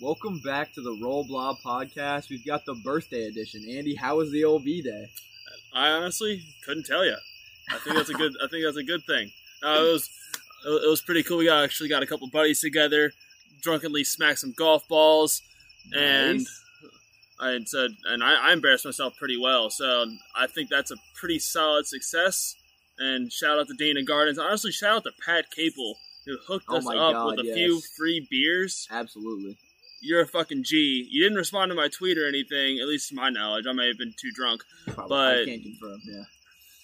Welcome back to the Roll Blob podcast. We've got the birthday edition. Andy, how was the old V Day? I honestly couldn't tell you. I think that's a good. I think that's a good thing. No, it was it was pretty cool. We got, actually got a couple buddies together, drunkenly smacked some golf balls, and Nice. I said, and I, I embarrassed myself pretty well. So I think that's a pretty solid success. And shout out to Dana Gardens. Honestly, shout out to Pat Capel who hooked Oh us up God, with a yes. few free beers. Absolutely. You're a fucking G. You didn't respond to my tweet or anything, at least to my knowledge. I may have been too drunk. Probably, But- I can't confirm. Yeah.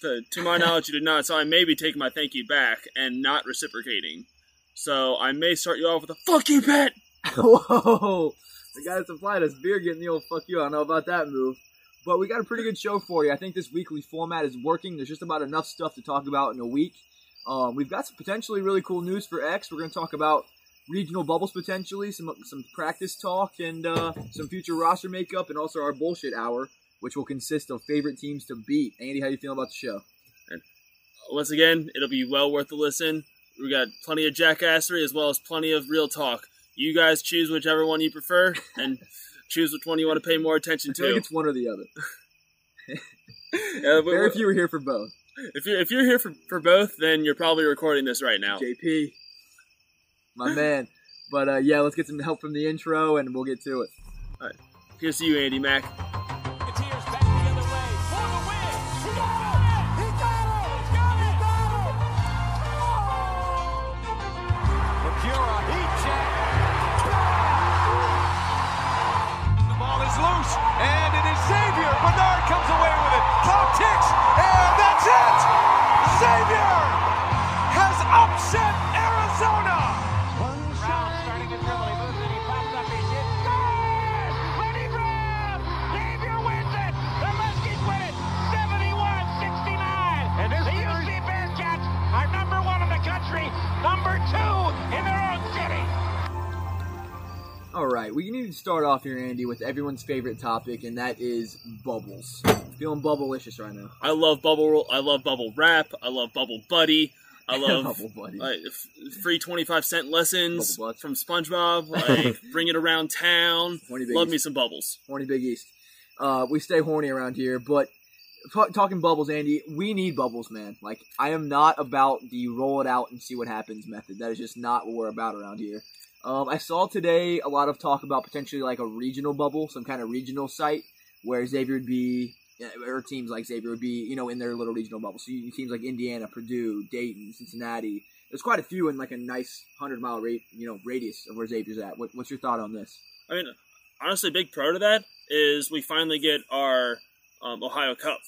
to, to my knowledge, you did not. So I may be taking my thank you back and not reciprocating. So I may start you off with a "fuck you, Pat." Whoa! The guy that supplied us beer getting the old fuck you. I don't know about that move. But we got a pretty good show for you. I think this weekly format is working. There's just about enough stuff to talk about in a week. Um, we've got some potentially really cool news for X. We're going to talk about regional bubbles potentially, some some practice talk, and uh, some future roster makeup, and also our bullshit hour, which will consist of favorite teams to beat. Andy, how you feel about the show? Once again, it'll be well worth the listen. We got plenty of jackassery as well as plenty of real talk. You guys choose whichever one you prefer and choose which one you want to pay more attention I feel like to. it's one or the other. Uh, but Very few are here for both. if you're if you're here for, for both, then you're probably recording this right now. JP, my man. But uh, yeah, let's get some help from the intro, and we'll get to it. Here's to you, Andy Mack. Start off here, Andy, with everyone's favorite topic, and that is bubbles. Feeling bubblelicious right now. I love bubble. I love bubble wrap. I love bubble buddy. I love Bubble buddy. like free twenty five cent lessons from SpongeBob. Like bring it around town. Love East. me some bubbles. Horny Big East. Uh, we stay horny around here, but ta- talking bubbles, Andy, we need bubbles, man. Like, I am not about the roll it out and see what happens method. That is just not what we're about around here. Um, I saw today a lot of talk about potentially like a regional bubble, some kind of regional site where Xavier would be, or teams like Xavier would be, you know, in their little regional bubble. So you, teams like Indiana, Purdue, Dayton, Cincinnati. There's quite a few in like a nice hundred mile rate, you know, radius of where Xavier's at. What, what's your thought on this? I mean, honestly, a big pro to that is we finally get our um, Ohio Cup.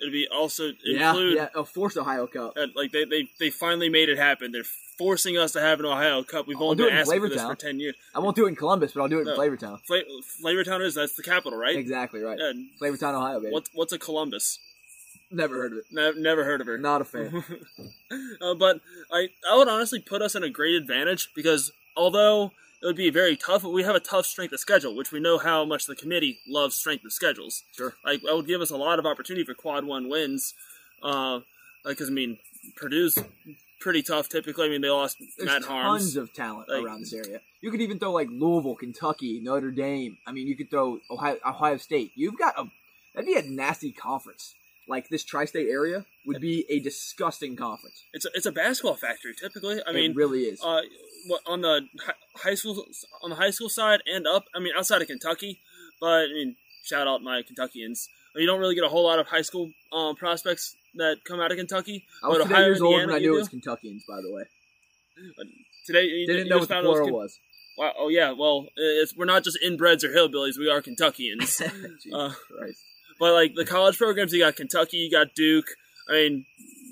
It'll be also Yeah, include yeah, a forced Ohio Cup. uh, like they, they they finally made it happen. They're forcing us to have an Ohio Cup. We've I'll only been asking for this for ten years. I won't do it in Columbus, but I'll do it in No. Flavortown. Fla- Flavortown is that's the capital, right? Exactly right. Yeah. Flavortown, Ohio, baby. What's what's a Columbus? Never heard of it. Ne- never heard of her. Not a fan. uh, but I I would honestly put us in a great advantage because although it would be very tough, we have a tough strength of schedule, which we know how much the committee loves strength of schedules. Sure. Like that would give us a lot of opportunity for quad one wins. Uh, because I mean Purdue's pretty tough typically. I mean they lost There's Matt tons of talent Like- around this area. You could even throw like Louisville, Kentucky, Notre Dame. I mean, you could throw Ohio, Ohio State. You've got a that'd be a nasty conference. Like this tri-state area would be a disgusting conference. It's a, it's a basketball factory typically. I it mean really is. uh, what on the high school on the high school side and up. I mean, outside of Kentucky, but I mean, shout out my Kentuckians. You don't really get a whole lot of high school um, prospects that come out of Kentucky. I was but today Ohio, years old Indiana, when I knew it was Kentuckians. By the way, Today, you, didn't you know what the was plural Ken- was. Wow, oh yeah, well, it's, we're not just inbreds or hillbillies. We are Kentuckians. Jesus Uh, Christ. But like the college programs, you got Kentucky, you got Duke. I mean,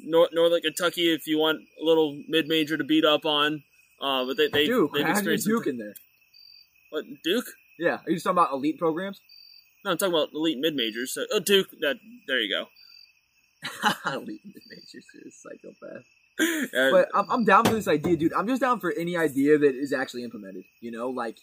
North Northern Kentucky, if you want a little mid major to beat up on. Uh, but they they Duke, they've how do you experienced Duke in there? What Duke? Yeah, are you just talking about elite programs? No, I'm talking about elite mid majors. So, oh, Duke. That there you go. elite mid majors, a psychopath. Uh, But I'm, I'm down for this idea, dude. I'm just down for any idea that is actually implemented. You know, like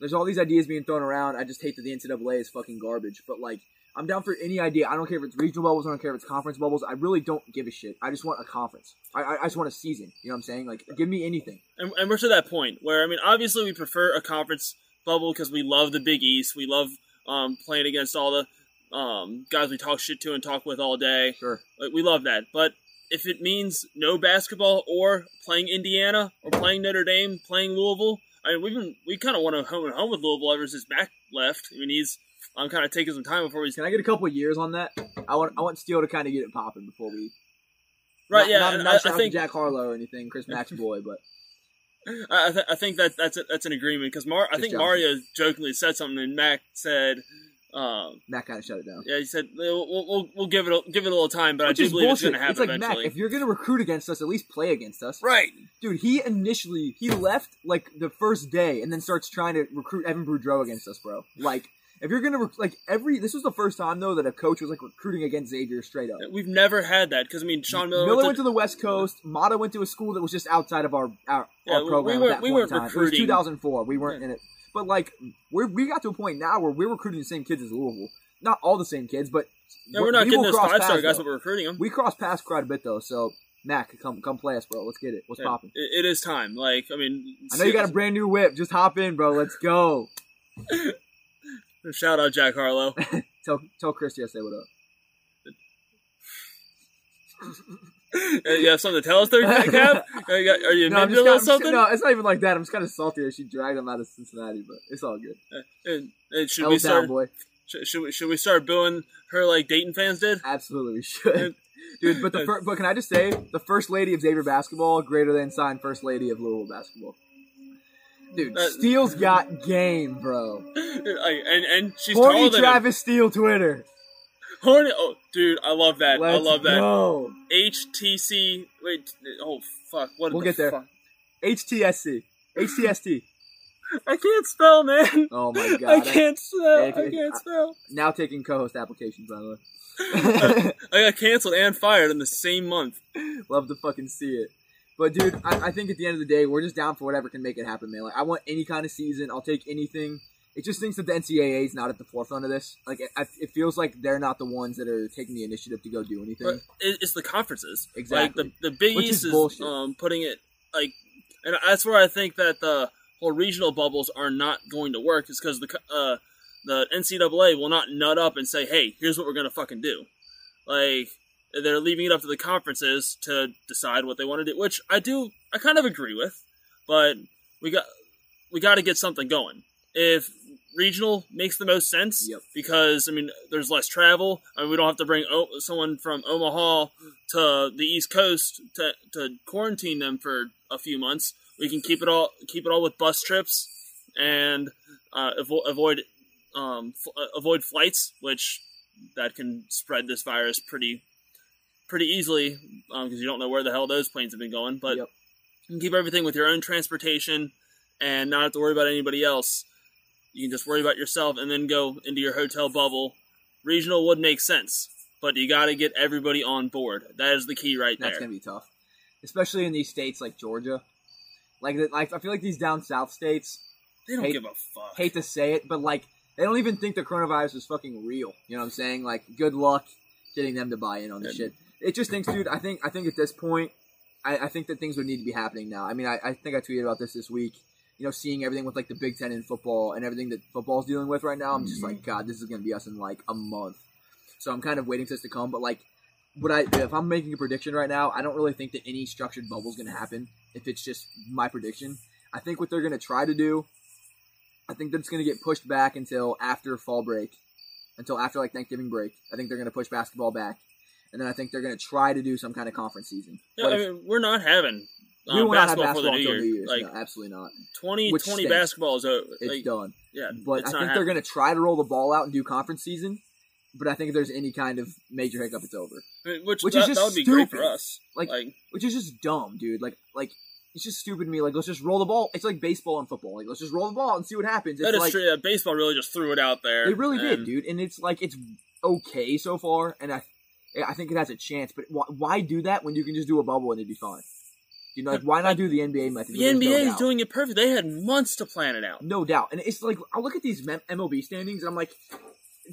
there's all these ideas being thrown around. I just hate that the NCAA is fucking garbage. But like, I'm down for any idea. I don't care if it's regional bubbles. I don't care if it's conference bubbles. I really don't give a shit. I just want a conference. I, I, I just want a season. You know what I'm saying? Like, give me anything. and, and we're to that point where I mean, obviously, we prefer a conference, bubble because we love the Big East. We love um, playing against all the um, guys we talk shit to and talk with all day. Sure. Like, we love that. But if it means no basketball or playing Indiana or playing Notre Dame, playing Louisville, I mean, we've been we kind of want to home and home with Louisville ever since Mac left. I mean, he's I'm kind of taking some time before he's Can I get a couple of years on that? I want I want Steele to kind of get it popping before we. right. Not, yeah, Not, not I, I think to Jack Harlow or anything, Chris Mack's boy, but I, I, th- I think that that's a, that's an agreement because Mar- I think Johnson. Mario jokingly said something and Mac said. Um, Mac kind of shut it down. yeah, he said we'll, we'll, we'll give it a, give it a little time, but Which I do believe bullshit. it's going to happen It's like eventually. Mac, if you're gonna recruit against us, at least play against us. right, Dude, he initially he left like the first day and then starts trying to recruit Evan Boudreaux against us, bro. Like if you're gonna like every this was the first time though that a coach was like recruiting against Xavier straight up. we've never had that because I mean Sean Miller, Miller went went to the West Coast. Matta went to a school that was just outside of our our, Yeah, our we program. weren't- at that we point weren't in time. It was 2004. We weren't in it, but like we're we got to a point now where we're recruiting the same kids as Louisville. Not all the same kids, but yeah, we're not we getting those five star guys, though. we're recruiting them. We cross paths quite a bit though. So Mac, come come play us, bro. Let's get it. What's Yeah, popping? it- it is time. Like I mean, I know you got a brand new whip. Just hop in, bro. Let's go. shout out Jack Harlow. Tell tell Christy I say what up. Uh, you have something to tell us there, Cap? Are you, are you No, I'm just kinda- something? no, it's not even like that. I'm just kind of salty that she dragged him out of Cincinnati, but it's all good. And- and should Hell we down, start? boy. Should, should we should we start booing her like Dayton fans did? Absolutely, we should. Dude, but the fir- but can I just say the first lady of Xavier basketball greater than signed first lady of Louisville basketball. Dude, Uh, Steele's got game, bro. Like, and and she's taller Horny than him. Travis Steele Twitter. Horny. Oh, dude, I love that. Let's I love that. Go. HTC. Wait. Oh fuck. What? We'll the get there. fuck? HTSC. HTST. I can't spell, man. Oh my god. I can't spell. If- I can't spell. now taking co-host applications, by the way. I got canceled and fired in the same month. Love to fucking see it. But dude, I, I think at the end of the day, we're just down for whatever can make it happen, man. Like I want any kind of season. I'll take anything. It just thinks that the NCAA is not at the forefront of this. Like it, it feels like they're not the ones that are taking the initiative to go do anything. But it's the conferences. Exactly. Like the the Big Which East is is, um, putting it like, and that's where I think that the whole regional bubbles are not going to work. Is because the uh, the NCAA will not nut up and say, "Hey, here's what we're gonna fucking do." Like they're leaving it up to the conferences to decide what they want to do, which I do. I kind of agree with, but we got we got to get something going. If regional makes the most sense, Yep. because I mean, there's less travel. I mean, we don't have to bring o- someone from Omaha to the East Coast to, to quarantine them for a few months. We can keep it all keep it all with bus trips and uh, avo- avoid um, f- uh, avoid flights, which that can spread this virus pretty pretty easily um, because you don't know where the hell those planes have been going. But Yep. you can keep everything with your own transportation and not have to worry about anybody else. You can just worry about yourself and then go into your hotel bubble. Regional would make sense, but you got to get everybody on board. That is the key right That's there. That's gonna be tough, especially in these states like Georgia. Like, like I feel like these down south states. They don't hate- give a fuck. Hate to say it, but like they don't even think the coronavirus is fucking real. You know what I'm saying? Like, good luck getting them to buy in on this shit. It just thinks, dude. I think I think at this point, I, I think that things would need to be happening now. I mean, I, I think I tweeted about this this week. You know, seeing everything with like the Big Ten in football and everything that football's dealing with right now, I'm just mm-hmm. like, God, this is gonna be us in like a month. So I'm kind of waiting for this to come. But like, what I if I'm making a prediction right now, I don't really think that any structured bubble is gonna happen. If it's just my prediction, I think what they're gonna try to do, I think that's gonna get pushed back until after fall break, until after like Thanksgiving break. I think they're gonna push basketball back, and then I think they're gonna try to do some kind of conference season. But I mean, we're not having uh, we will not have basketball, basketball for the until New Year. Year's. Like no, absolutely not. 20, Which 20 basketball is over. It's done. yeah, But I think they're going to try to roll the ball out and do conference season. But I think if there's any kind of major hiccup, it's over. I mean, which, which that, is just that would be great for stupid. us. Like- like Which is just dumb, dude. Like, like it's just stupid to me. Like, let's just roll the ball. It's like baseball and football. Like, let's just roll the ball and see what happens. It's that is like, true. Yeah, baseball really just threw it out there. They really did, dude. And it's like it's okay so far, and I, I think it has a chance. But why, why do that when you can just do a bubble and it'd be fine? You know, like why not do the NBA method? The there's no NBA is doubt? doing it perfect. They had months to plan it out. no doubt. And it's like I look at these MLB standings, and I'm like,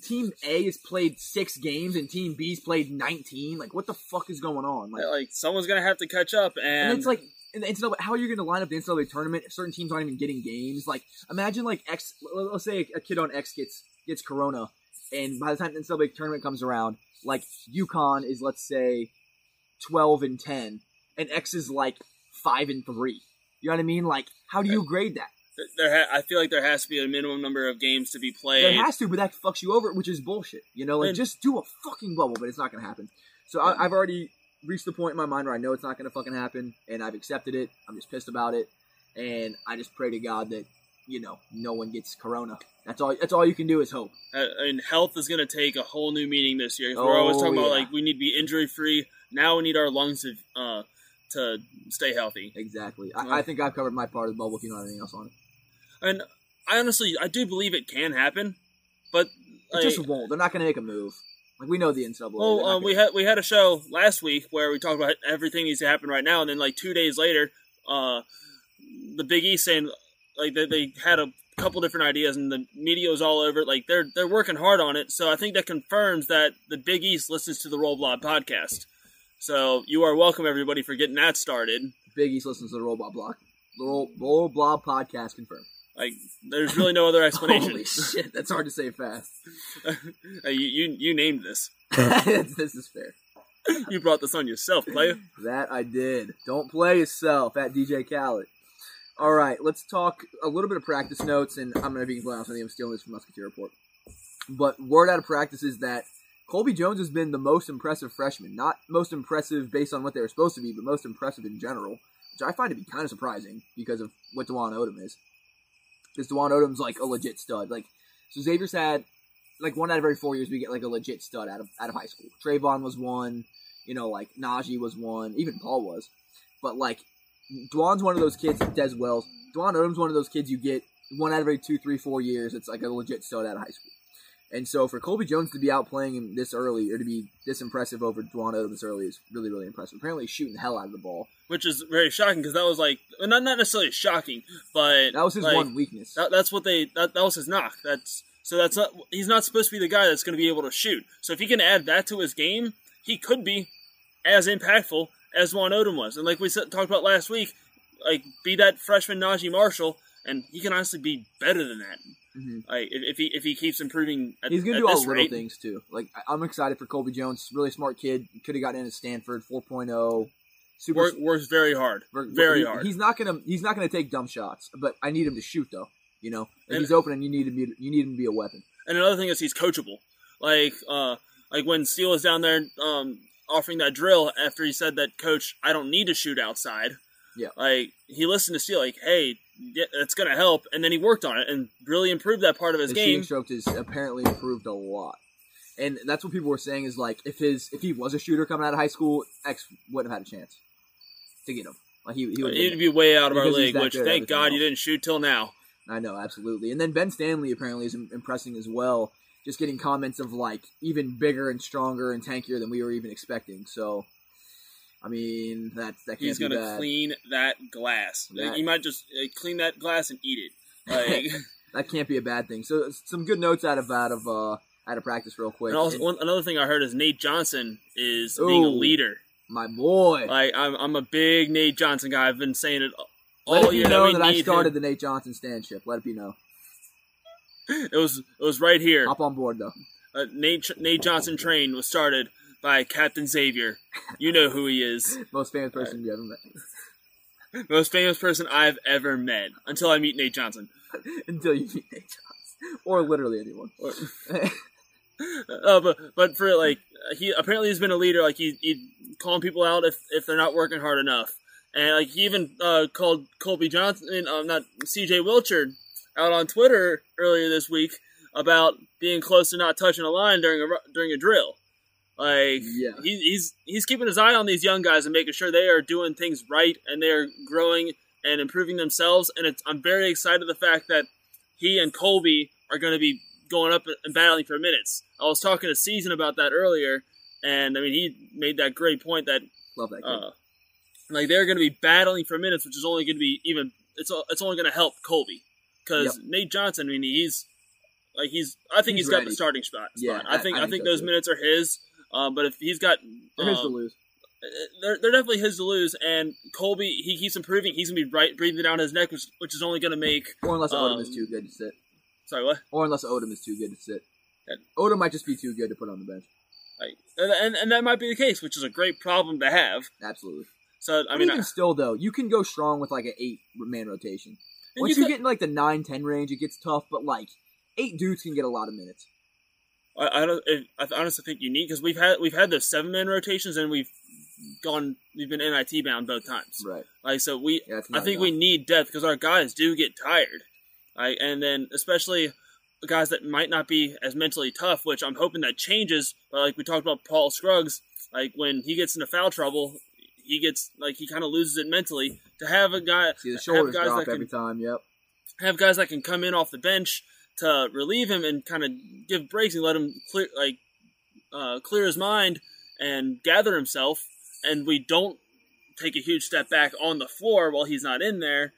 Team A has played six games and Team B's played nineteen. Like, what the fuck is going on? Like, like someone's gonna have to catch up, and, and it's like in the NCAA, how are you going to line up the NCAA tournament if certain teams aren't even getting games? Like, imagine like X. Let's say a kid on X gets gets Corona, and by the time the NCAA tournament comes around, like UConn is let's say twelve and ten, and X is like five and three. You know what I mean? Like, how do you grade that? there, ha- I feel like there has to be a minimum number of games to be played. There has to, but that fucks you over, which is bullshit. You know, like And- just do a fucking bubble, but it's not going to happen. So I, I've already reached the point in my mind where I know it's not going to fucking happen, and I've accepted it. I'm just pissed about it, and I just pray to God that you know no one gets corona. That's all. That's all you can do is hope. I mean, health is going to take a whole new meaning this year. We're always Oh, talking about like we need to be injury free. Now we need our lungs to uh, to stay healthy. Exactly. I, I think I've covered my part of the bubble. If you know anything else on it, And I honestly, I do believe it can happen, but it like, just won't. They're not going to make a move. Like we know the NCAA. Well, um, we had we had a show last week where we talked about everything needs to happen right now, and then like two days later, uh, the Big East saying like they, they had a couple different ideas, and the media was all over it. Like they're they're working hard on it, so I think that confirms that the Big East listens to the Roll Blob podcast. So you are welcome, everybody, for getting that started. Big East listens to the Roll Blob block. The Roll, Roll Blob podcast confirmed. Like, there's really no other explanation. Holy shit, that's hard to say fast. You, you you named this. This is fair. You brought this on yourself, player. That I did. Don't play yourself at DJ Khaled. All right, let's talk a little bit of practice notes, and I'm to be completely honest with you. I'm stealing this from Musketeer Report. But word out of practice is that Colby Jones has been the most impressive freshman. Not most impressive based on what they were supposed to be, but most impressive in general, which I find to be kind of surprising because of what Dwon Odom is. Because Dwon Odom's like a legit stud. Like, so Xavier's had like one out of every four years we get like a legit stud out of out of high school. Trevon was one, you know, like Naji was one, even Paul was. But like Dwon's one of those kids, Des Wells. Dwon Odom's one of those kids you get one out of every two, three, four years. It's like a legit stud out of high school. And so for Colby Jones to be out playing him this early or to be this impressive over Dwon Odom this early is really, really impressive. Apparently he's shooting the hell out of the ball. which is very shocking because that was like not not necessarily shocking, but That was his like, one weakness. That, that's what they that, that was his knock. That's so that's not he's not supposed to be the guy that's going to be able to shoot. So if he can add that to his game, he could be as impactful as Dwon Odom was. And like we talked about last week, like be that freshman Naji Marshall, and he can honestly be better than that. Mhm. Like if, if he if he keeps improving, at, He's gonna do all little rate, things too. Like I'm excited for Colby Jones. Really smart kid. Could have gotten into Stanford 4.0. Super. Work, works very hard, Ver- very he- hard. He's not gonna he's not gonna take dumb shots, but I need him to shoot though. You know, if And- he's open and you need him, you need him to be a weapon. And another thing is he's coachable. Like uh like when Steele was down there um offering that drill after he said that coach I don't need to shoot outside. Yeah. Like he listened to Steele like, hey, yeah, that's gonna help and then he worked on it and really improved that part of his His game. shooting stroke has apparently improved a lot, and that's what people were saying is like if his if he was a shooter coming out of high school, X wouldn't have had a chance to get him. Like he, he would. He'd be way out of our league, which thank God you didn't shoot till now. I know, absolutely. And then Ben Stanley apparently is impressing as well. Just getting comments of like even bigger and stronger and tankier than we were even expecting. So, I mean, that's that He's gonna bad. clean that glass. Like, he might just uh, clean that glass and eat it. Like, that can't be a bad thing. So, some good notes out of out of uh out of practice, real quick. and also one, another thing I heard is Nate Johnson is being a leader. my boy. Like I'm, I'm a big Nate Johnson guy. I've been saying it all Let it be year known we that I started him. the Nate Johnson stand ship. Let it be known. It was it was right here. Hop on board though. Uh, Nate Nate Johnson train was started by Captain Xavier. You know who he is. Most famous person you ever met. Most famous person I've ever met. Until I meet Nate Johnson. Until you meet Nate Johnson, or literally anyone. Or- uh, but but for like he apparently he's been a leader. Like he he calling people out if if they're not working hard enough, and like he even uh, called Colby Johnson, uh, not C.J. Wilcher, out on Twitter earlier this week about being close to not touching a line during a during a drill. Like Yeah. he, he's he's keeping his eye on these young guys and making sure they are doing things right and they are growing and improving themselves. And it's, I'm very excited the fact that he and Colby are going to be going up and battling for minutes. I was talking to Season about that earlier, and I mean he made that great point that Love that uh, like they're going to be battling for minutes, which is only going to be even it's it's only going to help Colby because Nate Johnson. I mean he's like he's. I think He's he's got the starting spot. Yeah. I I- think I I think think so, those minutes are his. Um, but if he's got, They're his to um, lose. they're, they're definitely his to lose. And Colby, he keeps improving. He's gonna be right breathing down his neck, which which is only gonna make. Or unless Odom is um, too good to sit. Sorry, what? Or unless Odom is too good to sit. Yeah. Odom might just be too good to put on the bench. Like, and, and and that might be the case, which is a great problem to have. Absolutely. So I I mean, even still though, you can go strong with like an eight man rotation. Once you you, get in like the 9-10 range, it gets tough. But like eight dudes can get a lot of minutes. I, I don't. I honestly think you need because we've had we've had those seven man rotations and we've gone we've been NIT bound both times. Right. Like so we Yeah, I think enough. we need depth because our guys do get tired. Right? and then especially guys that might not be as mentally tough, which I'm hoping that changes. But like we talked about Paul Scruggs, like when he gets into foul trouble, he gets like he kind of loses it mentally. To have a guy See the have shoulders guys drop that can every time. Yep. have guys that can come in off the bench to relieve him and kind of give breaks and let him clear like uh, clear his mind and gather himself, and we don't take a huge step back on the floor while he's not in there.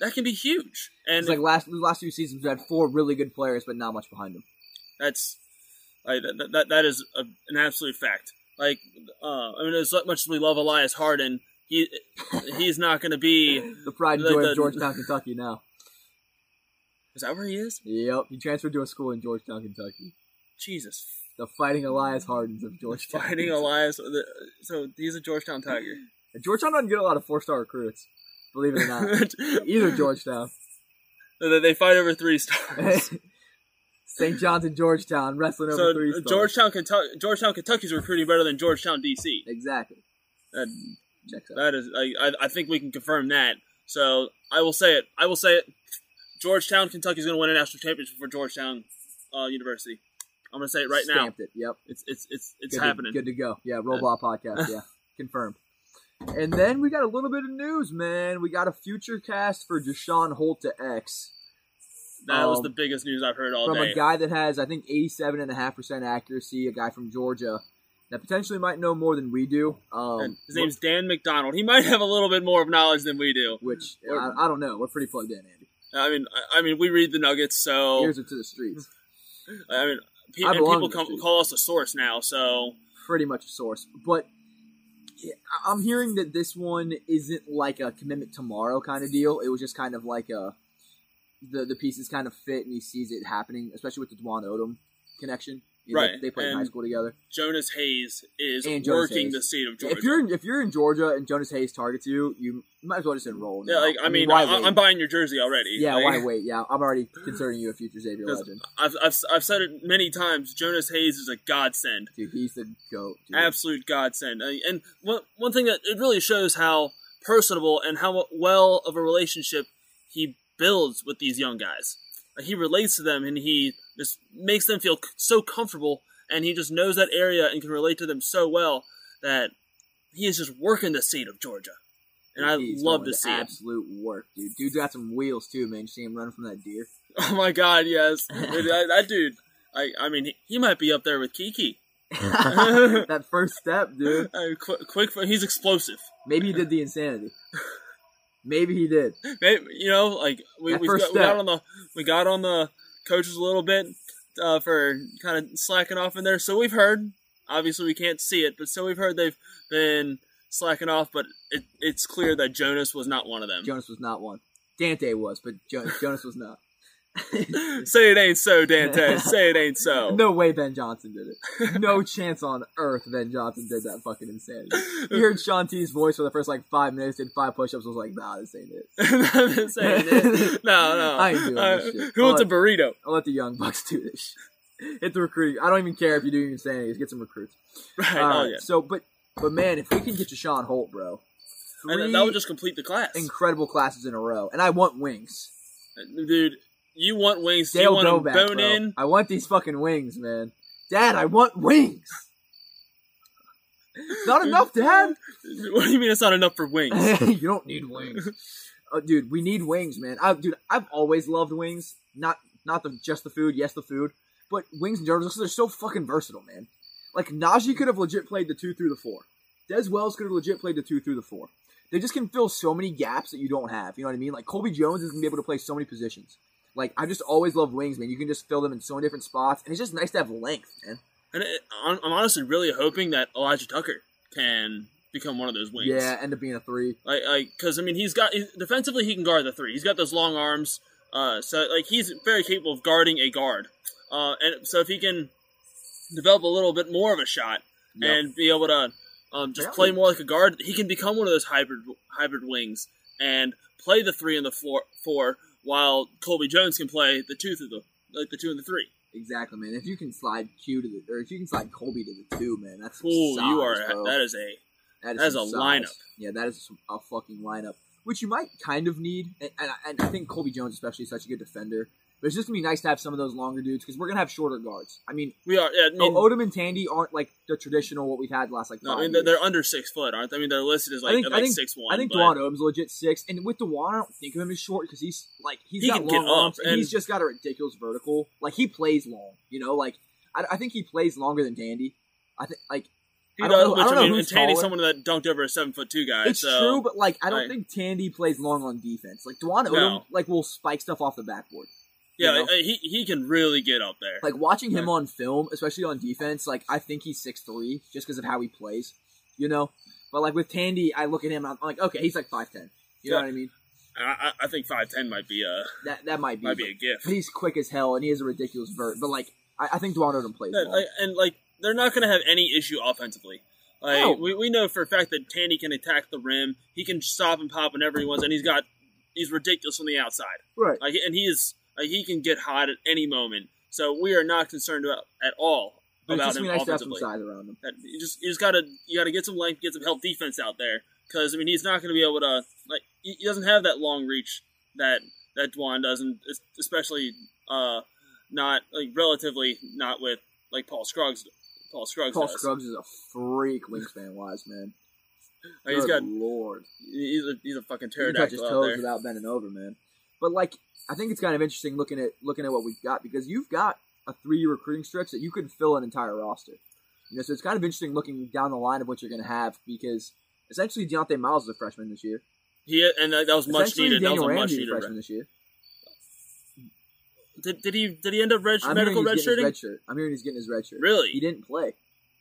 That can be huge, and It's like last the last few seasons we had four really good players, but not much behind them. that's like that, that, that is a, an absolute fact. Like, uh, I mean, as much as we love Elias Harden, he he's not going to be. The pride and joy the- of Georgetown, Kentucky. Now. Is that where he is? Yep. He transferred to a school in Georgetown, Kentucky. Jesus, The Fighting Elias Hardens of Georgetown. fighting Elias. So he's a Georgetown Tiger. Georgetown doesn't get a lot of four star recruits. Believe it or not. Either Georgetown. They fight over three stars. St. John's and Georgetown wrestling over so three stars. Georgetown, Kentucky, Georgetown, Kentucky's recruiting better than Georgetown, DC. Exactly. That, Checks out. that is, I, I, I think we can confirm that. So I will say it. I will say it. Georgetown, Kentucky's going to win a national championship for Georgetown uh, University. I'm going to say it right now. Stamped it. Yep. It's it's it's it's good happening. To, good to go. Yeah, Robot podcast. Yeah, confirmed. And then we got a little bit of news, man. We got a future cast for Deshaun Holt to X That was Um, the biggest news I've heard all day. from day. a guy that has, I think, 87.5% accuracy, a guy from Georgia that potentially might know more than we do. Um, his name's Dan McDonald. He might have a little bit more of knowledge than we do. Which, I, I don't know. We're pretty plugged in, Andy. I mean, I, I mean, we read the Nuggets, so Ears are to the streets. I mean, pe- I and people come, call us a source now. So pretty much a source. But I'm hearing that this one isn't like a commitment tomorrow kind of deal. It was just kind of like a the the pieces kind of fit and he sees it happening, especially with the Dwon Odom connection. You know, Right, They played in high school together. Jonas Hayes is Jonas working Hayes. the state of Georgia. If you're in, if you're in Georgia and Jonas Hayes targets you, you might as well just enroll. yeah, like I mean, why I? I'm buying your jersey already. yeah, Like, why wait? Yeah, I'm already considering you a future Xavier legend. I've, I've I've said it many times. Jonas Hayes is a godsend, Dude, he's the goat. Dude. absolute godsend. Uh, And one one thing that it really shows how personable and how well of a relationship he builds with these young guys. He relates to them and he just makes them feel so comfortable, and he just knows that area and can relate to them so well that he is just working the seat of Georgia. And I He's love to see it. absolute work, dude. Dude's got some wheels too, man. You see him running from that deer. Oh my god, yes. Dude, that, that dude, I, I mean, he, he might be up there with KyKy. that first step, dude. Uh, quick, quick, he's explosive. Maybe he did the insanity. Maybe he did. Maybe, you know, like we, we, got, we got on the we got on the coaches a little bit uh, for kind of slacking off in there. So we've heard. Obviously, we can't see it, but so we've heard they've been slacking off. But it, it's clear that Jonas was not one of them. Jonas was not one. Dante was, but jo- Jonas was not. Say it ain't so, Dante. Say it ain't so. No way Ben Johnson did it. No chance on earth Ben Johnson did that fucking insanity. You heard Shaun T's voice for the first like five minutes, did five push ups, was like, nah, this ain't it. Not saying it. No, no. I ain't doing Uh, this shit. Who wants a burrito? I'll let the young bucks do this shit. Hit the recruiting. I don't even care if you do your insanities. Get some recruits. Right. All oh yeah. So, but but man, if we can get Deshaun Holt, bro, And that would just complete the class. incredible classes in a row, and I want wings. Dude, you want wings. you Dale want them Doback, bone bro. in. I want these fucking wings, man. Dad, I want wings. It's not enough, Dad. What do you mean it's not enough for wings? you don't need wings, oh, dude. We need wings, man. I, dude, I've always loved wings. Not not the just the food, yes the food, but wings and general. They're so fucking versatile, man. Like Naji could have legit played the two through the four. Des Wells could have legit played the two through the four. They just can fill so many gaps that you don't have. You know what I mean? Like Colby Jones is gonna be able to play so many positions. Like I just always love wings, man. You can just fill them in so many different spots, and it's just nice to have length, man. And it, I'm honestly really hoping that Elijah Tucker can become one of those wings. Yeah, end up being a three. Like, like, because I mean, he's got he's, defensively he can guard the three. He's got those long arms. Uh, so like he's very capable of guarding a guard. Uh, and so if he can develop a little bit more of a shot Yep. and be able to um, just Yeah. play more like a guard, he can become one of those hybrid hybrid wings and play the three and the four, four while Colby Jones can play the two through the like the two and the three. Exactly, man. If you can slide Q to the, or if you can slide Colby to the two, man, that's Ooh, size, you are bro. that is a That That is a size. lineup. Yeah, that is a fucking lineup, which you might kind of need. And, and, and I think Colby Jones, especially, is such a good defender. But it's just gonna be nice to have some of those longer dudes because we're gonna have shorter guards. I mean, we are. Yeah, I mean, Odom and Tandy aren't like the traditional what we've had the last like no, I mean they're, they're under six foot, aren't they? I mean they're listed as like, I think, at, I like think, six one. I think but, Dwon Odom's legit six, and with Dwon, I don't think of him as short because he's like he's He got long up, arms and, and- he's just got a ridiculous vertical. Like he plays long, you know. Like I, I think he plays longer than Tandy. I think like he I don't does, know- I which I, know mean, who's Tandy's taller. someone that dunked over a seven foot two guy. it's so, true, but like I don't like- think Tandy plays long on defense. Like Dwon Odom, No. like will spike stuff off the backboard. Yeah, you know? uh, he he can really get up there. Like watching him Yeah. on film, especially on defense, like I think he's six three just because of how he plays, you know. But like with Tandy, I look at him, I'm like, okay, he's like five ten. You know what I mean? I, I- I think five ten might be a That that might be, might be a gift. But he's quick as hell, and he has a ridiculous vert. But like, I, I think Dwon Odom plays. Yeah, long. like, and like they're not going to have any issue offensively. Like No. we, we know for a fact that Tandy can attack the rim. He can stop and pop whenever he wants, and he's got he's ridiculous from the outside. right. Like and he is like he can get hot at any moment. So we are not concerned about at all But about just him be nice to have some offensively. size around him. You just you just gotta you gotta get some length, get some help defense out there. Because I mean he's not going to be able to like he doesn't have that long reach that that Dwon does, and es- especially uh not like relatively not with like Paul Scruggs. Paul Scruggs Paul does. Scruggs is a freak wingspan wise, man. Like, he's got lord. he's a he's a fucking He can touch his pterodactyl toes without bending over, man. But like, I think it's kind of interesting looking at looking at what we've got because you've got a three year recruiting stretch that you could fill an entire roster. You know, so it's kind of interesting looking down the line of what you're going to have because essentially Dieonte Miles is a freshman this year. He and that, that was much needed. That was Daniel a much Ramsey is a needed. freshman this year. Did, did he did he end up red, I'm medical hearing he's getting redshirting? red shirt. I'm hearing he's getting his red shirt. Really? He didn't play.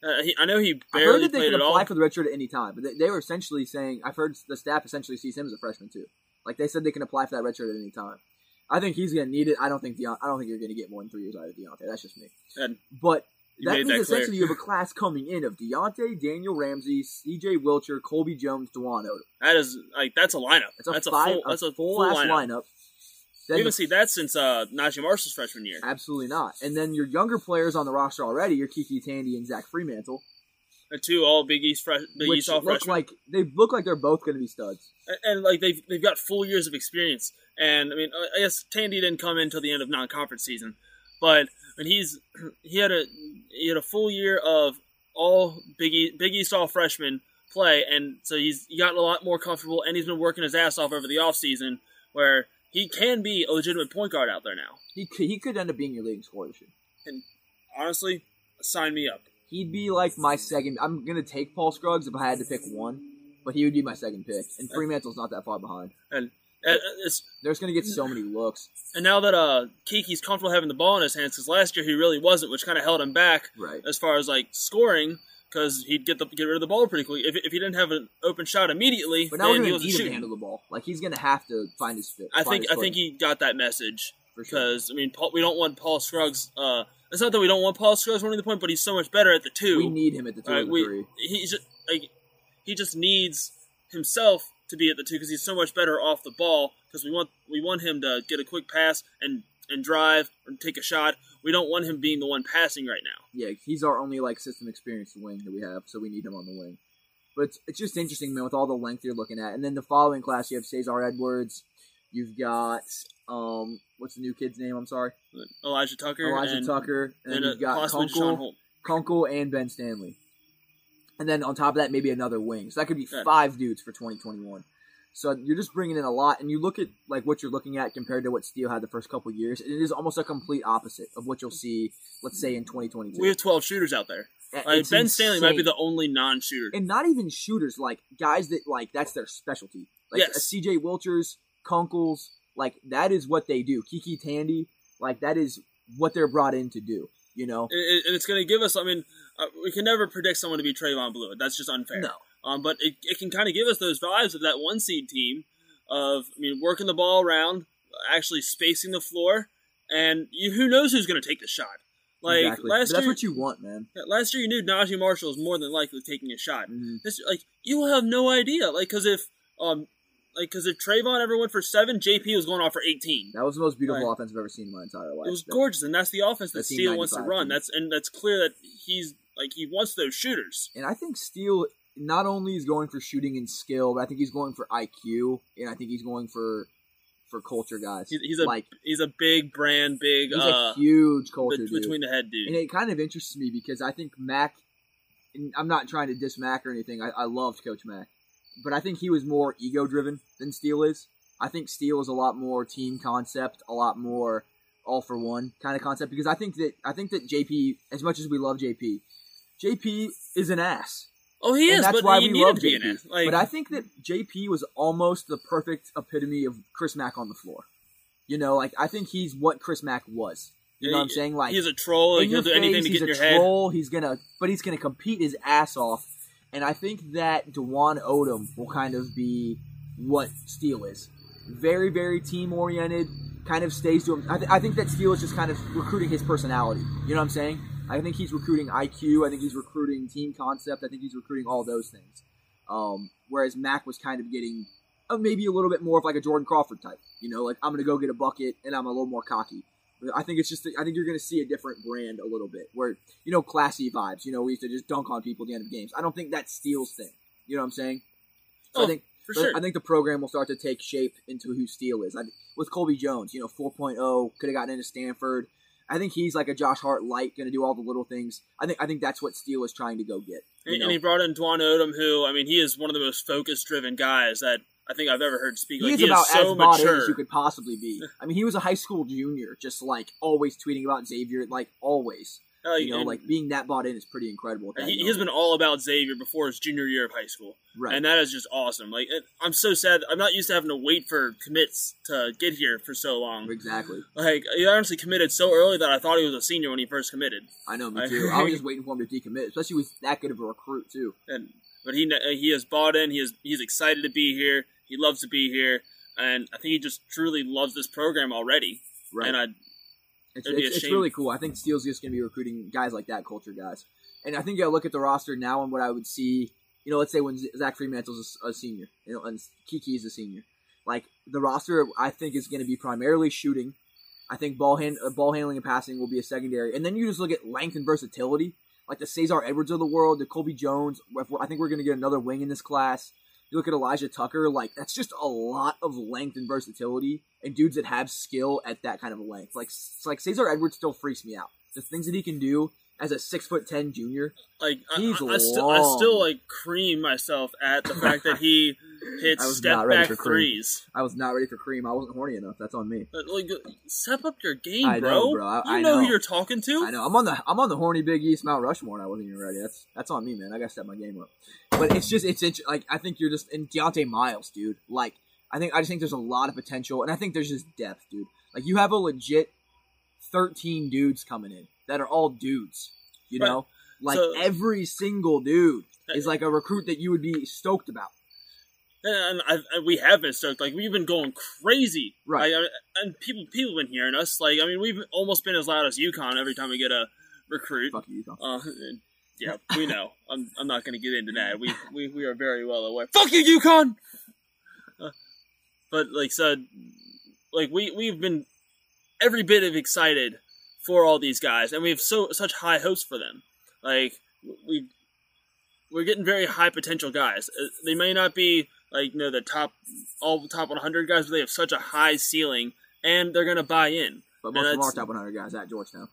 Uh, he, I know he I heard barely that they played could at all. apply for the red shirt at any time, but they, they were essentially saying I've heard the staff essentially sees him as a freshman too. Like they said, they can apply for that red shirt at any time. I think he's going to need it. I don't think Deont- I don't think you're going to get more than three years out of Dieonte. That's just me. And But that means that essentially you have a class coming in of Dieonte, Daniel Ramsey, C.J. Wilcher, Colby Jones, Dwon Odom. That is like that's a lineup. That's a that's five, a full. That's a full, ass lineup. lineup. We Then haven't the- seen that since uh, Naji Marshall's freshman year. absolutely not. And then your younger players on the roster already, your KyKy Tandy and Zach Freemantle, And two all Big East fresh, Big which East all look freshmen, like they look like they're both going to be studs. and, and like they've they've got full years of experience. And I mean, uh, I guess Tandy didn't come in until the end of non-conference season, but when he's he had a he had a full year of all Big East, Big East all freshmen play, and so he's gotten a lot more comfortable, and he's been working his ass off over the offseason where he can be a legitimate point guard out there now. He could, he could end up being your leading scorer this year. Honestly, sign me up. He'd be like my second. I'm gonna take Paul Scruggs if I had to pick one, but he would be my second pick. And Freemantle's not that far behind. And uh, it's They're just gonna get so many looks. And now that uh KyKy's comfortable having the ball in his hands, because last year he really wasn't, which kind of held him back Right. as far as like scoring, because he'd get the get rid of the ball pretty quickly. If, if he didn't have an open shot immediately, But now we're gonna need him to handle the ball. Like he's gonna have to find his fit. I think I think he got that message for sure. because I mean Paul, we don't want Paul Scruggs. Uh, it's not that we don't want Paul Scruggs running the point, but he's so much better at the two. we need him at the two Right, and the we, three. He's just, like he just needs himself to be at the two because he's so much better off the ball. Because we want we want him to get a quick pass and and drive or take a shot. We don't want him being the one passing right now. Yeah, he's our only like system experienced wing that we have, so we need him on the wing. But it's, it's just interesting, man, with all the length you're looking at. And then the following class, you have Cesare Edwards. You've got um, what's the new kid's name? I'm sorry, Elijah Tucker, Elijah and, Tucker, and, then and you've uh, got possibly Deshaun Kunkel, Kunkel, and Ben Stanley. And then on top of that, maybe another wing. So that could be Yeah. five dudes for 2021. So you're just bringing in a lot, and you look at like what you're looking at compared to what Steele had the first couple years. And it is almost a complete opposite of what you'll see, let's say, in 2022. We have twelve shooters out there. Like, ben Stanley might be the only non-shooter. and not even shooters, like guys that like that's their specialty. Like Yes. C.J. Wilchers, Kunkles, Like that is what they do. KyKy Tandy, like that is what they're brought in to do. You know, and, and it's going to give us. I mean, uh, we can never predict someone to be Trevon Bluiett. That's just unfair. no, Um, but it, it can kind of give us those vibes of that one seed team of I mean working the ball around, actually spacing the floor, and you, who knows who's going to take the shot. Like exactly. last But that's year, what you want, man. yeah, last year you knew Naji Marshall was more than likely taking a shot. Mhm. This like you will have no idea. Like because if um like because if Trevon ever went for seven, JP was going off for eighteen. That was the most beautiful offense I've ever seen in my entire life. It was That- gorgeous, and that's the offense that That Steele wants to run. team. That's and that's clear that he's like he wants those shooters. And I think Steele not only is going for shooting and skill, but I think he's going for IQ, and I think he's going for for culture guys. He's, he's a like he's a big brand, big he's uh a huge culture dude. between the head dude. and it kind of interests me because I think Mac. And I'm not trying to diss Mac or anything. I, I loved Coach Mac, but I think he was more ego driven than Steele is. I think Steele is a lot more team concept, a lot more all for one kind of concept. Because I think that I think that JP, as much as we love JP, JP is an ass. oh, he and is, that's why we love JP. Like, but I think that JP was almost the perfect epitome of Chris Mack on the floor. You know, like I think he's what Chris Mack was. You know what I'm saying? Like he's a troll. Like, he'll do anything to he's get in a your head. troll. He's gonna, but he's gonna compete his ass off. And I think that Dwon Odom will kind of be what Steele is. Very, very team oriented. Kind of stays to him. I, th- I think that Steele is just kind of recruiting his personality. You know what I'm saying? I think he's recruiting IQ. I think he's recruiting team concept. I think he's recruiting all those things. Um, whereas Mac was kind of getting uh, maybe a little bit more of like a Jordan Crawford type. You know, like I'm gonna go get a bucket and I'm a little more cocky. I think it's just I think you're gonna see a different brand a little bit where you know classy vibes. You know, we used to just dunk on people at the end of games. I don't think that's Steele's thing. You know what I'm saying? So Oh, I think for sure. I think the program will start to take shape into who Steele is. I, with Colby Jones, you know, 4.0 could have gotten into Stanford. I think he's like a Josh Hart light, going to do all the little things. I think I think that's what Steele is trying to go get. and, and he brought in Dwon Odom, who I mean, he is one of the most focus-driven guys that I think I've ever heard speak. Like, He's he about is so as mature. as you could possibly be. I mean, he was a high school junior, just like always tweeting about Xavier, like always. Like, You know, and- like being that bought in is pretty incredible. He, he's been all about Xavier before his junior year of high school, right. and that is just awesome. Like, it, I'm so sad. I'm not used to having to wait for commits to get here for so long. exactly. Like, he honestly committed so early that I thought he was a senior when he first committed. I know, me I- too. I was just waiting for him to decommit, especially with that good of a recruit too. and but he he has bought in. He is he's excited to be here. He loves to be here, and I think he just truly loves this program already. Right. And I It's, It'd be a it's, it's really cool. I think Steele's just going to be recruiting guys like that, culture guys. And I think I look at the roster now and what I would see. You know, let's say when Zach Freemantle's a, a senior, you know, and KyKy's a senior. Like the roster, I think is going to be primarily shooting. I think ball hand, uh, ball handling and passing will be a secondary, and then you just look at length and versatility, like the Cesare Edwards of the world, the Colby Jones. I think we're going to get another wing in this class. You look at Elijah Tucker, like that's just a lot of length and versatility, and dudes that have skill at that kind of a length. Like, it's like Cesare Edwards still freaks me out. The things that he can do as a six foot ten junior. like I, He's I, I still I still like cream myself at the fact that he hits I was step not ready back for cream. threes. I was not ready for cream. I wasn't horny enough. That's on me. But, like, uh, step up your game, I bro. know, bro. I- you I know, know. who you're talking to. I know. I'm on the I'm on the horny Big East Mount Rushmore. and I wasn't even ready. That's that's on me, man. I gotta step my game up. But it's just it's int- like I think you're just in Dieonte Miles, dude. Like I think I just think there's a lot of potential, and I think there's just depth, dude. Like you have a legit 13 dudes coming in that are all dudes. You Right. know, like So- every single dude is like a recruit that you would be stoked about. And I, we have been stoked. Like we've been going crazy, Right. Like, I- and people people have been hearing us. Like I mean, we've almost been as loud as UConn every time we get a recruit. Fuck you, Utah. Uh, yeah, we know. I'm I'm not going to get into that. We, we we are very well aware. Fuck you, UConn. Uh, but like said, like we we've been every bit of excited for all these guys, and we have so such high hopes for them. Like we we're getting very high potential guys. Uh, They may not be like you know the top all the top 100 guys, but they have such a high ceiling, and they're going to buy in. But most of that's- top 100 guys at Georgetown.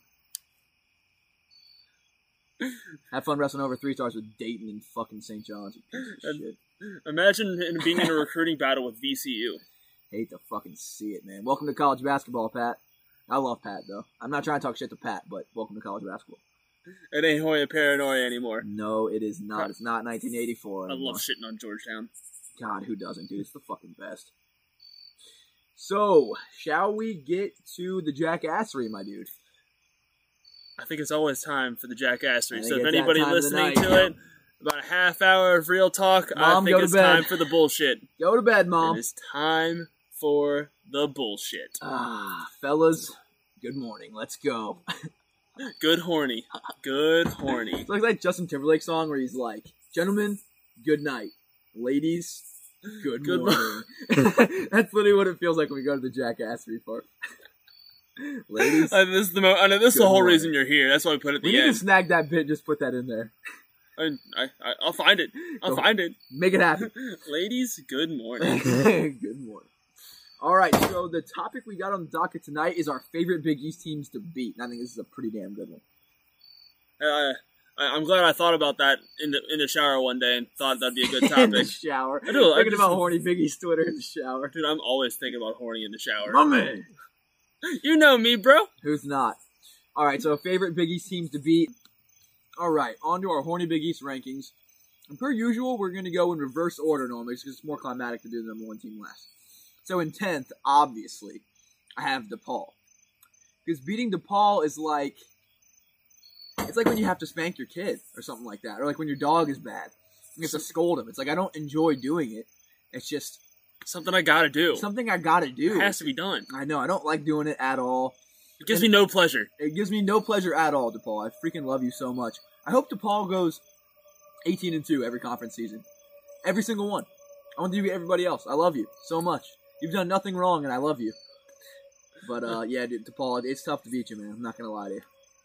Have fun wrestling over three stars with Dayton and fucking St. John's. you piece of And- shit. Imagine being in a recruiting battle with VCU. Hate to fucking see it, man. Welcome to college basketball, Pat. I love Pat though. I'm not trying to talk shit to Pat, but welcome to college basketball. It ain't Hoya Paranoia anymore. No, it is not. It's not 1984. I love shitting on Georgetown. God, who doesn't, dude? It's the fucking best. So, shall we get to the jackassery, my dude? I think it's always time for the jackassery. So if anybody time of the listening night, to yep. it, about a half hour of real talk, Mom, I think it's time for the bullshit. Go to bed, mom. It is time for the bullshit. Ah, fellas, good morning. Let's go. Good horny. Good horny. It's like that Justin Timberlake song where he's like, "Gentlemen, good night. Ladies, good, Good morning." That's literally what it feels like when we go to the jackassery part. Ladies, Uh, this is the mo- I know this is the whole morning. reason you're here. That's why we put it at we the need to end. snag that bit. Just put that in there. I, I, I, I'll find it. I'll Go. find it. Make it happen. Ladies, good morning. Good morning. All right, so the topic we got on the docket tonight is our favorite Big East teams to beat. And I think this is a pretty damn good one. Uh, I, I'm glad I thought about that in the in the shower one day and thought that'd be a good in the topic. shower. I do, Thinking just- about horny Biggie's Twitter in the shower. Dude, I'm always thinking about horny in the shower. Mummy. You know me, bro. Who's not? All right, so favorite Big East teams to beat. All right, on to our horny Big East rankings. And per usual, we're going to go in reverse order normally because it's more climatic to do the number one team last. So in 10th, obviously, I have DePaul. Because beating DePaul is like. It's like when you have to spank your kid or something like that. Or like when your dog is bad. You have to scold him. It's like I don't enjoy doing it. It's just Something I gotta do. something I gotta do. It has to be done. I know, I don't like doing it at all. It gives me no pleasure. It gives me no pleasure at all, DePaul. I freaking love you so much. I hope DePaul goes 18 and 2 every conference season. Every single one. I want you to beat everybody else. I love you so much. You've done nothing wrong, and I love you. But uh, yeah, dude, DePaul, it's tough to beat you, man. I'm not gonna lie to you.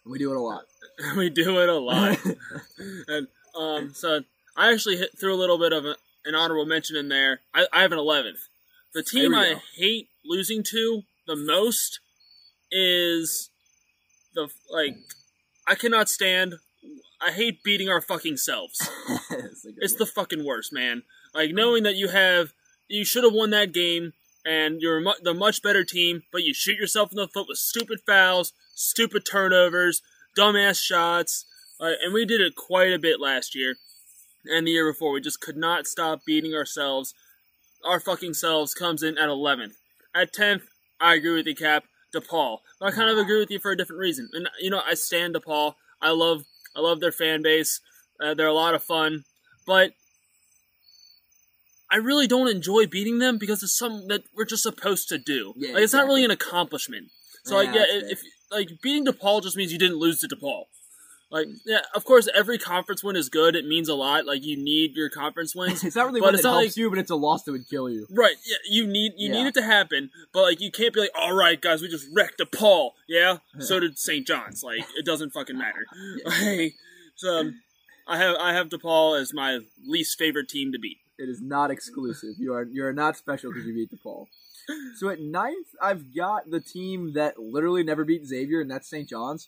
We do it a lot. we do it a lot. and um, so I actually hit through a little bit of a, an honorable mention in there. I, I have an 11th. The team I go. hate losing to the most is the like I cannot stand. I hate beating our fucking selves. it's one. the fucking worst, man. Like knowing that you have, you should have won that game, and you're mu- the much better team, but you shoot yourself in the foot with stupid fouls, stupid turnovers, dumbass shots, uh, and we did it quite a bit last year and the year before. We just could not stop beating ourselves. Our fucking selves comes in at 11th. At 10th, I agree with you, Cap. DePaul. But I kind of agree with you for a different reason. And you know, I stand DePaul. I love, I love their fan base. Uh, they're a lot of fun, but I really don't enjoy beating them because it's something that we're just supposed to do. Yeah, like it's not really an accomplishment. So Yeah, yeah, that's if like beating DePaul just means you didn't lose to DePaul. Like, yeah, of course, every conference win is good. It means a lot. Like, you need your conference wins. It's not really but one it's that not helps like- you, but it's a loss that would kill you. Right. Yeah. You need you Yeah. need it to happen, but like you can't be like, all right, guys, we just wrecked DePaul. Yeah. So did St. John's. Like it doesn't fucking matter. Like, so um, I have I have DePaul as my least favorite team to beat. It is not exclusive. You are you are not special because you beat DePaul. So at ninth, I've got the team that literally never beat Xavier, and that's St. John's.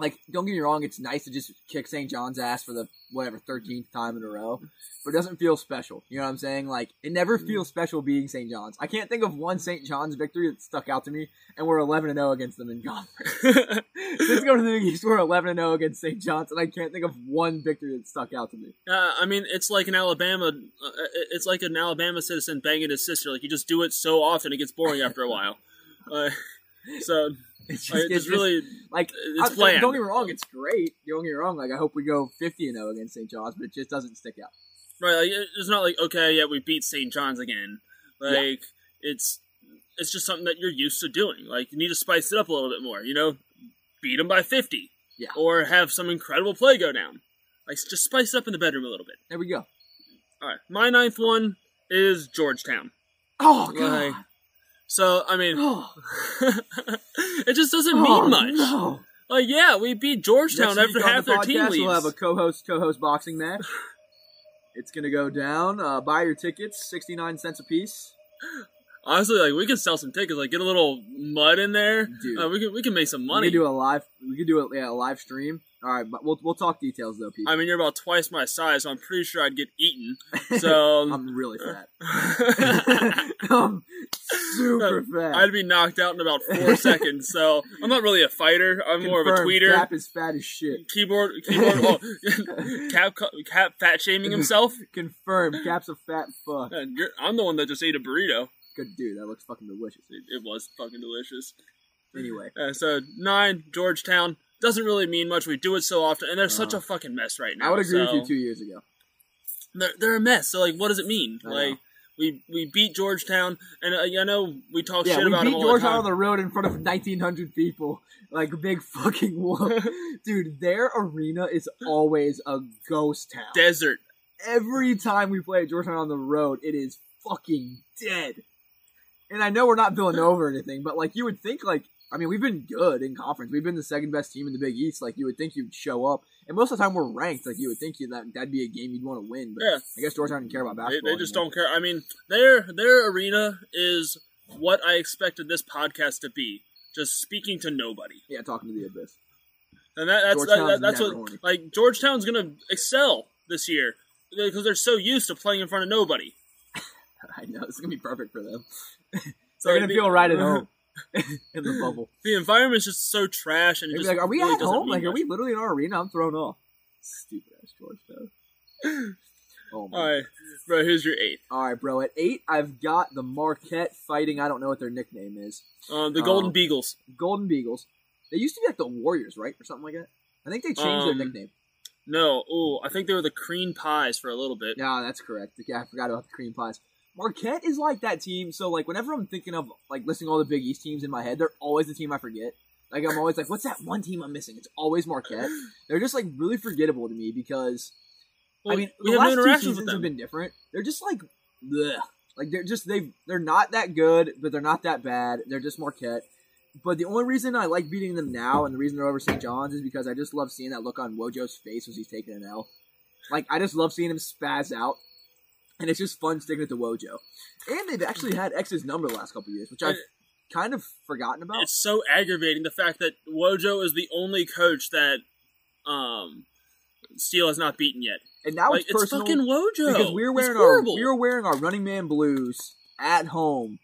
Like, don't get me wrong, it's nice to just kick St. John's ass for the whatever thirteenth time in a row, but it doesn't feel special. You know what I'm saying? Like, it never feels special beating St. John's. I can't think of one St. John's victory that stuck out to me, and we're 11 and 0 against them in conference. Since going to the East, we're 11 and 0 against St. John's, and I can't think of one victory that stuck out to me. Uh, I mean, it's like an Alabama. Uh, it's like an Alabama citizen banging his sister. Like you just do it so often, it gets boring after a while. Uh, so It's just, like, it's it's just- really Like, It's I- bland. Don't get me wrong, it's great. Don't get me wrong. Like, I hope we go 50 and 0 against St. John's, but it just doesn't stick out. right. Like, it's not like okay, yeah, we beat St. John's again. Yeah. Like it's it's just something that you're used to doing. Like you need to spice it up a little bit more. You know, beat them by fifty. Yeah. Or have some incredible play go down. Like just spice it up in the bedroom a little bit. There we go. All right, my ninth one is Georgetown. Oh Like, god. So I mean, Oh, it just doesn't oh, mean much. No. Like, yeah, we beat Georgetown Next after half the their team leaves. We'll have a co-host co-host boxing match. it's gonna go down. Uh, buy your tickets, 69 cents a piece. Honestly, like we can sell some tickets, like get a little mud in there. Dude. Uh, we can we can make some money. We could do a live. We can do a, yeah, a live stream. All right, but we'll we'll talk details though, Pete. I mean, you're about twice my size, so I'm pretty sure I'd get eaten. So um, I'm really fat. I'm super fat. I'd be knocked out in about four seconds. So I'm not really a fighter. I'm more of a tweeter. Cap is fat as shit. Keyboard, keyboard. Oh, cap, cap, fat shaming himself. Confirmed. Cap's a fat fuck. I'm the one that just ate a burrito. Good dude. That looks fucking delicious. It, it was fucking delicious. Anyway, Uh, so nine Georgetown doesn't really mean much. We do it so often, and they're such Uh, a fucking mess right now. I would agree with you two years ago. they're, they're a mess. So like, what does it mean? Know. Like we we beat Georgetown, and uh, I know we talk Yeah, shit we about beat them all Georgetown the on the road in front of 1,900 people. Like a big fucking whoop. Dude, their arena is always a ghost town. Desert. Every time we play Georgetown on the road, it is fucking dead. And I know we're not Villanova or anything, but like you would think, like I mean, we've been good in conference. We've been the second best team in the Big East. Like you would think you'd show up, and most of the time we're ranked. Like you would think you that that'd be a game you'd want to win. But Yeah. I guess Georgetown didn't care about basketball. they just anymore. don't care. I mean, their their arena is what I expected this podcast to be. Just speaking to nobody, Yeah, talking to the abyss. and that, that's that, that, that's what horny. like Georgetown's gonna excel this year because they're so used to playing in front of nobody. Know this is gonna be perfect for them. So They're gonna the- feel right at home in the bubble. The environment's just so trash, and just like, "Are we really at home? Like, are we literally in our arena? I'm thrown off." Stupid ass Georgetown. Oh my. All right, bro. Here's your eighth. All right, bro. At eight, I've got the Marquette Fighting. I don't know what their nickname is. Um, the Golden Um, Beagles. Golden Beagles. They used to be like the Warriors, right, or something like that. I think they changed Um, their nickname. No, oh, I think they were the Cream Pies for a little bit. Yeah, that's correct. Yeah, I forgot about the cream pies. Marquette is like that team. So like, whenever I'm thinking of like listing all the Big East teams in my head, they're always the team I forget. Like I'm always like, what's that one team I'm missing? It's always Marquette. They're just like really forgettable to me because Well, I mean, the last no two interactions seasons have been different. They're just like, bleh. like they're just they they're not that good, but they're not that bad. They're just Marquette. But the only reason I like beating them now, and the reason they're over St. John's, is because I just love seeing that look on Wojo's face as he's taking an L. Like I just love seeing him spaz out, and it's just fun sticking it to Wojo. And they've actually had X's number the last couple years, which I've kind of forgotten about. It's so aggravating the fact that Wojo is the only coach that um Steele has not beaten yet. And now like it's it's fucking Wojo. because we're wearing our we were wearing our running man blues at home.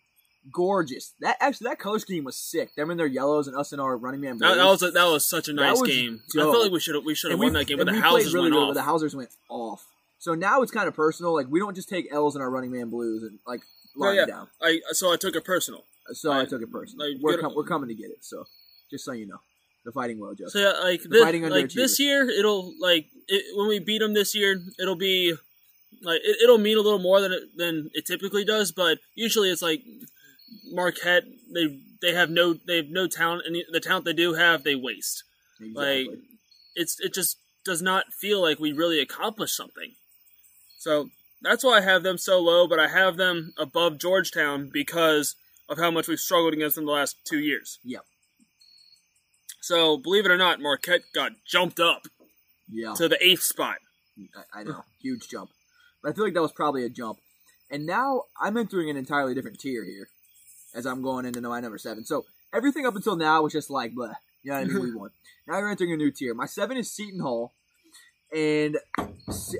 Gorgeous. That actually that color scheme was sick. Them in their yellows and us in our running man blues. that, that was a, that was such a nice game. I dope. feel like we should have we should have won we- that game, but the we houses really went off. the Hausers went off. So now it's kind of personal. Like we don't just take L's in our running man blues and like oh, line Yeah, yeah. down. I so I took it personal. So I Like- took it personal. like, we're com- we're coming to get it. So just so you know, the fighting Wojo. So yeah, like The this, like this year, it'll like it, when we beat them this year, it'll be like it, it'll mean a little more than it, than it typically does. But usually, it's like Marquette. They they have no they have no talent, and the, the talent they do have, they waste. exactly. Like it's it just does not feel like we really accomplished something. So that's why I have them so low, but I have them above Georgetown because of how much we've struggled against them the last two years. Yep. So believe it or not, Marquette got jumped up yeah. to the eighth spot. I, I know, huge jump. But I feel like that was probably a jump. And now I'm entering an entirely different tier here, as I'm going into my number seven. So everything up until now was just like, bleh. You know what I mean? we won. Now you're entering a new tier. My seven is Seton Hall, and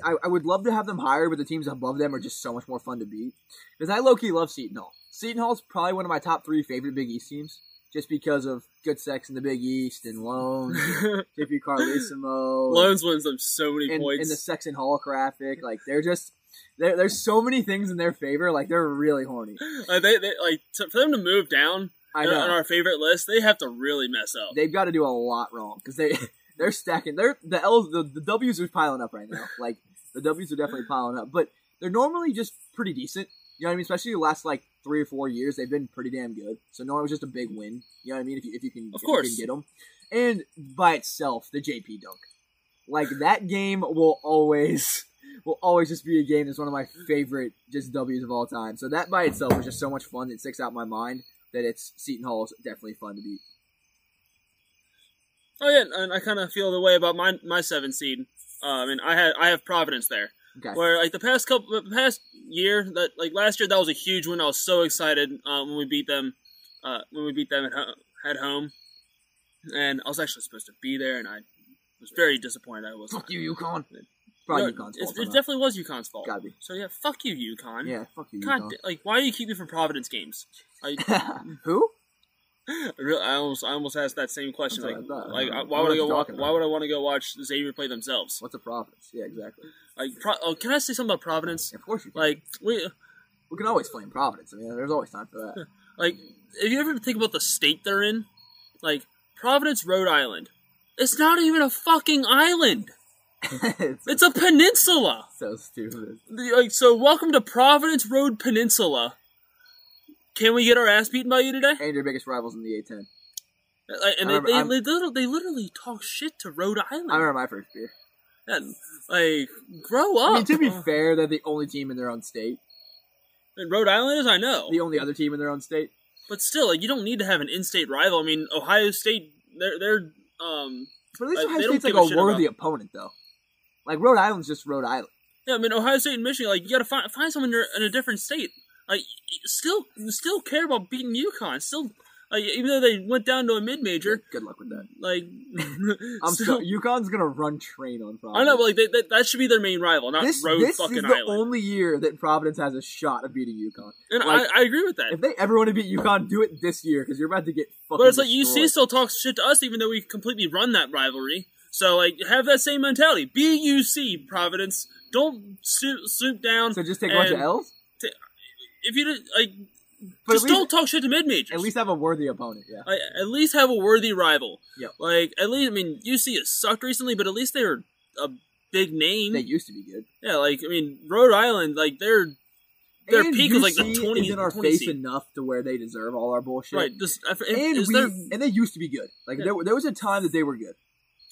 I, I would love to have them higher, but the teams above them are just so much more fun to beat. Because I low key love Seton Hall. Seton Hall is probably one of my top three favorite Big East teams, just because of good sex in the Big East and loans, JP Carlesimo, Loans wins them so many and, points. and the sex and holographic. Like they're just there. There's so many things in their favor. Like they're really horny. Like, they, they like to, for them to move down I on our favorite list, they have to really mess up. they've got to do a lot wrong because they they're stacking. They're the L's the, the W's are piling up right now. Like the W's are definitely piling up, but they're normally just pretty decent. You know what I mean? Especially the last like three or four years, they've been pretty damn good. So normally it was just a big win. You know what I mean? If you if you can, Of course. can get them, and by itself, the JP dunk, like that game will always will always just be a game that's one of my favorite just W's of all time. So that by itself was just so much fun. It sticks out in my mind that it's Seton Hall is definitely fun to beat. Oh yeah, and I kind of feel the way about my my seven seed. Uh, I mean, I had I have Providence there, Okay. where like the past couple, the past year that like last year that was a huge win. I was so excited um, when we beat them, uh, when we beat them at home, at home, and I was actually supposed to be there, and I was very disappointed I was. Fuck you, UConn. Probably No, UConn's it, fault. it that. definitely was UConn's fault. Gotta be. So yeah, fuck you, UConn. Yeah, fuck you, God, UConn. like why do you keep me from Providence games? I, Who? I, really, I almost I almost asked that same question. That's Like, what I thought. like why would I go? you're Wa- why would I want to go watch Xavier play themselves? What's a Providence? Yeah, exactly. Like, Pro- oh, can I say something about Providence? Of course you can. Like, we We can always flame Providence. I mean, there's always time for that. Like, if you ever think about the state they're in, like Providence, Rhode Island, it's not even a fucking island. it's It's a peninsula. so stupid. Like, so welcome to Providence Road Peninsula. Can we get our ass beaten by you today? And your biggest rivals in the A10. Like, and I they, they, they, literally, they literally talk shit to Rhode Island. I remember my first beer. And, like, grow up. I mean, to be Uh, fair, they're the only team in their own state. and Rhode Island is, I know. The only other team in their own state. But still, like, you don't need to have an in-state rival. I mean, Ohio State, they're, they're, um, But at least Ohio State's like a a worthy about- opponent, though. Like Rhode Island's just Rhode Island. yeah, I mean, Ohio State and Michigan, like, you gotta find, find someone in a different state. Like, still, still care about beating UConn. Still, like, even though they went down to a mid-major, Good luck with that. like, I'm so UConn's gonna run train on Providence. I know, but like they, that, that should be their main rival, not this Road this fucking is the Island. only year that Providence has a shot of beating UConn. and like, I, I agree with that. If they ever want to beat UConn, do it this year because you're about to get fucking. But it's like destroyed. UC still talks shit to us, even though we completely run that rivalry. So like, have that same mentality. Be UC Providence. Don't swoop down. So just take a bunch of L's, If you did, like, but just least, don't talk shit to mid majors. at least have a worthy opponent. Yeah. at least have a worthy rival. Yeah. Like at least I mean UC has sucked recently, but at least they were a big name. They used to be good. yeah, like I mean Rhode Island, like they're Their and peak was like the UC 20 is in our 20 face seed. enough to where they deserve all our bullshit. right. This, if, And we there, and they used to be good. Like Yeah. there, there was a time that they were good.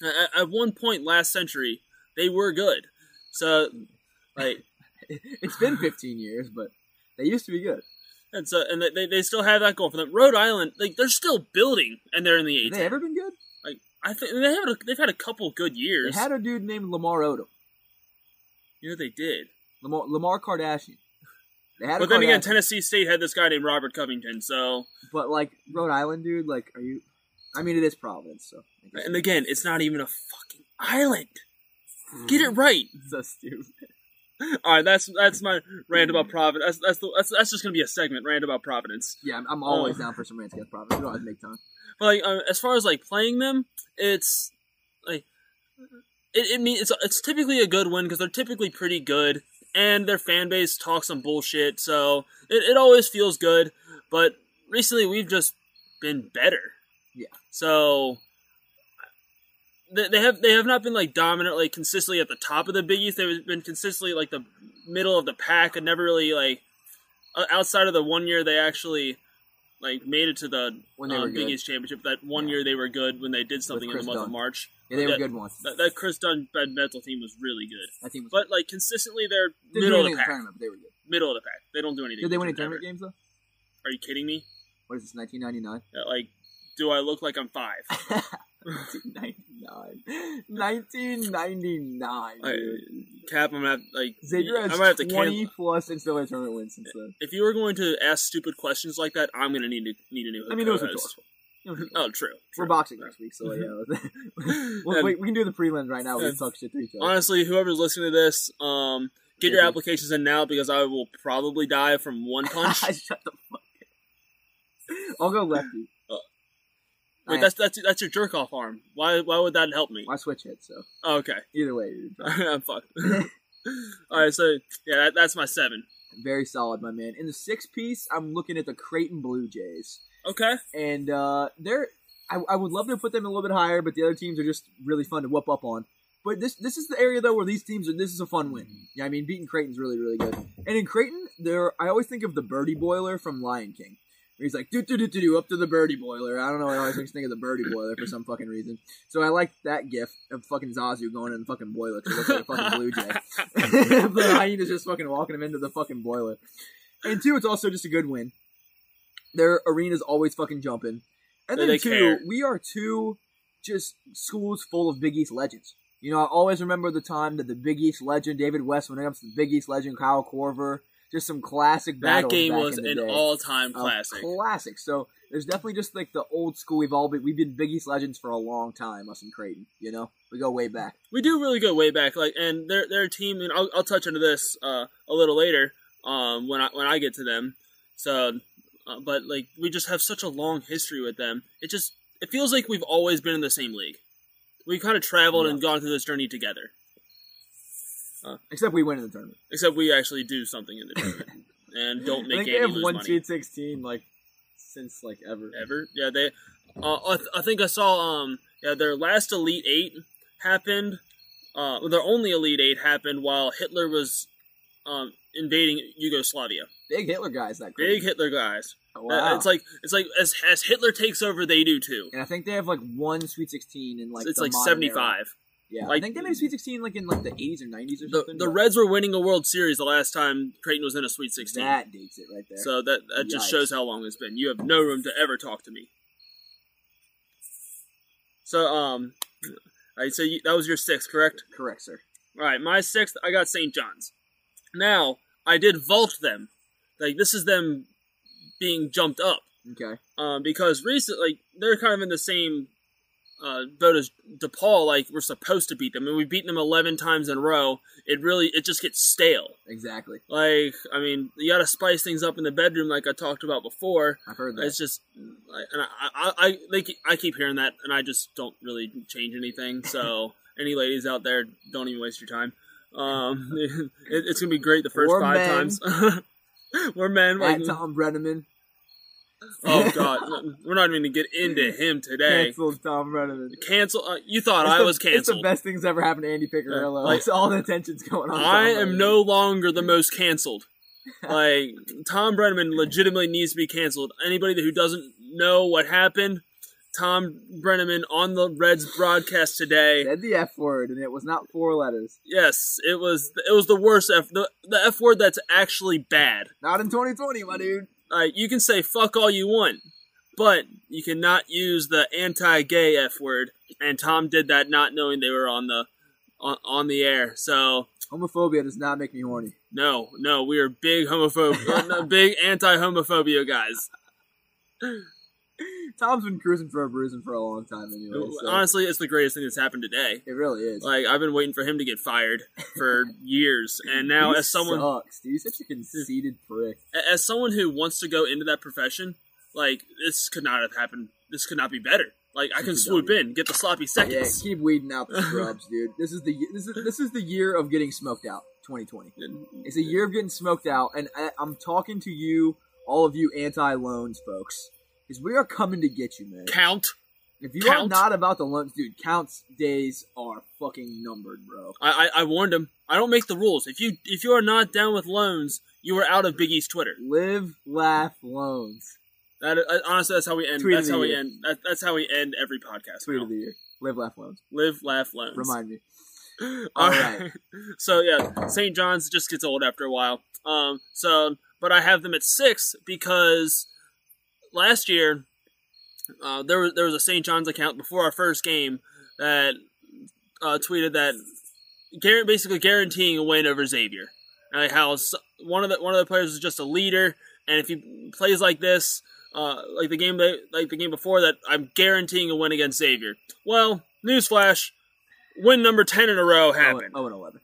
at, at one point last century they were good. So like It's been 15 years, but they used to be good. and so and they, they still have that going for them. Rhode Island, like they're still building and they're in the Have eight. they ever been good? Like I think they have a, they've had a couple good years. They had a dude named Lamar Odom, you know they did. Lamar, Lamar Kardashian. They had But then again, Tennessee State had this guy named Robert Covington. So but like Rhode Island, dude. Like, are you? I mean, it is Providence, so. And again, it's not even a fucking island. Hmm. Get it right. so stupid. All right, that's that's my rant about Providence. That's that's, the, that's that's just gonna be a segment rant about Providence. Yeah, I'm, I'm always Oh. down for some rants against Providence. We don't have to make time. But like uh, as far as like playing them, it's like it, it mean it's it's typically a good win because they're typically pretty good and their fan base talks some bullshit, so it, it always feels good. But recently we've just been better. Yeah. So they, they have they have not been like dominant like consistently at the top of the Big East. They've been consistently like the middle of the pack and never really like outside of the one year they actually like made it to the When they um, were Big. East championship. That one Yeah. year they were good when they did something in the month of March. Yeah, they were That- good once. That, that Kris Dunn mental team was really good, That team was. but like consistently they're middle of the pack. tournament, but they were good. Middle of the pack. They don't do anything. Did they win any ever. tournament games though? Are you kidding me? What is this? 1999. Like, do I look like I'm five? 1999. 1999. I, dude. Cap, I'm gonna have, like Xavier has might have to 20 cancel. plus NCAA tournament wins since then. If you were going to ask stupid questions like that, I'm gonna need to need a new. I mean, it was rhetorical. Oh, true. We're boxing next week, so yeah. well, And- wait, we can do the prelims right now. We can talk shit to each other. Honestly, whoever's listening to this, um, get your Mhm. applications in now because I will probably die from one punch. Shut the fuck. up. I'll go lefty. Wait, that's that's that's your jerk off arm. Why why would that help me? I switch it, so Oh, okay, either way, dude. I'm fucked. All right, so yeah, that, that's my seven. very solid, my man. In the sixth piece, I'm looking at the Creighton Blue Jays, Okay, and uh, they're. I, I would love to put them a little bit higher, but the other teams are just really fun to whoop up on. But this this is the area though where these teams are. This is a fun win. Yeah, I mean beating Creighton's really really good. And in Creighton, there I always think of the birdie boiler from Lion King. He's like do do do do do up to the birdie boiler. I don't know. I always think of the birdie boiler for some fucking reason. So I like that gif of fucking Zazu going in the fucking boiler to look like a fucking blue jay. the hyena's just fucking walking him into the fucking boiler. And two, it's also just a good win. Their arena's always fucking jumping. And then two, care. we are two just schools full of Big East legends. You know, I always remember the time that the Big East legend David West went up to the Big East legend Kyle Korver. Just some classic battles. that game was an all time classic. classic. So there's definitely just like the old school. We've all been we've been Big East legends for a long time. Us and Creighton, you know, we go way back. we do really go way back. Like, and their their team, and I'll, I'll touch into this uh, a little later um, when I when I get to them. So, uh, but like we just have such a long history with them. It just it feels like we've always been in the same league. We've kind of traveled Yeah. and gone through this journey together. Except we win in the tournament. Except we actually do something in the tournament. and don't I make think Andy they have one. Sweet Sixteen like since like ever. ever. Yeah, they. Uh, I, th- I think I saw. Um, yeah, their last Elite Eight happened. Uh, well, their only Elite Eight happened while Hitler was um, invading Yugoslavia. Big Hitler guys that Big Hitler guys. Oh, Uh, wow. It's like it's like as as Hitler takes over, they do too. and I think they have like one Sweet Sixteen in like it's the like seventy five. Yeah, I think they made a Sweet Sixteen like in like the eighties or nineties or The something. the Reds were winning a World Series the last time Creighton was in a Sweet Sixteen. that dates it right there. So that that just Yikes. shows how long it's been. You have no room to ever talk to me. So um, I so you, that was your sixth, correct? Correct, sir. All right, my sixth, I got St. John's. Now I did vault them, like this is them being jumped up, Okay. um, because recently like, they're kind of in the same uh, as DePaul. Like we're supposed to beat them, and we've beaten them eleven times in a row. It really it just gets stale. Exactly. Like I mean, you got to spice things up in the bedroom, like I talked about before. I've heard that. It's just, I- and I, I, I, they keep, I keep hearing that, and I just don't really change anything. So, any ladies out there, don't even waste your time. Um, it, it's gonna be great the first Or five men. times. We're men. Like, Thom Brennaman. Oh god, we're not even gonna get into him today. Canceled Thom Brennaman. Cancel. Uh, you thought It's I the- was canceled. It's the best things ever happened to Andy Piccirillo. like- Like, all the attention's going on. I am no longer the most canceled. Like Thom Brennaman legitimately needs to be canceled. Anybody who doesn't know what happened, Thom Brennaman on the Reds broadcast today. said the F word, and it was not four letters. Yes, it was. It was the worst F. The, the F word that's actually bad. Not in 2020, my dude. Like you can say fuck all you want, but you cannot use the anti-gay F word. And Tom did that, not knowing they were on the on, on the air. So Homophobia does not make me horny. No, no, we are big homophobe, uh, big anti-homophobia guys. Tom's been cruising for a bruising for a long time anyway. So Honestly, it's the greatest thing that's happened today. it really is. Like I've been waiting for him to get fired for years, and now He as someone sucks, dude. He's such a conceited prick. as someone who wants to go into that profession, like this could not have happened. This could not be better. Like I can swoop in, get the sloppy Yeah, seconds. keep weeding out the scrubs, dude. This is the this is this is the year of getting smoked out. 2020. It's a year of getting smoked out, and I, I'm talking to you, all of you anti-loans folks, because we are coming to get you, man. Count. If you are not about the loans, dude, counts days are fucking numbered, bro. I, I I warned him. I don't make the rules. If you if you are not down with loans, you are out of Big East Twitter. Live, laugh, loans. That uh, honestly, that's how we end. Tweet that's how we end. That, that's how we end every podcast. Tweet now. of the year. Live, laugh, loans. Live, laugh, loans. Remind me. All right. so yeah, St. John's just gets old after a while. Um. So, but I have them at six because last year, uh, there was there was a St. John's account before our first game that uh, tweeted that basically guaranteeing a win over Xavier. Uh, how one of the one of the players is just a leader, and if he plays like this, uh, like the game that, like the game before that, I'm guaranteeing a win against Xavier. Well, newsflash, win number ten in a row happened. Oh, and 11.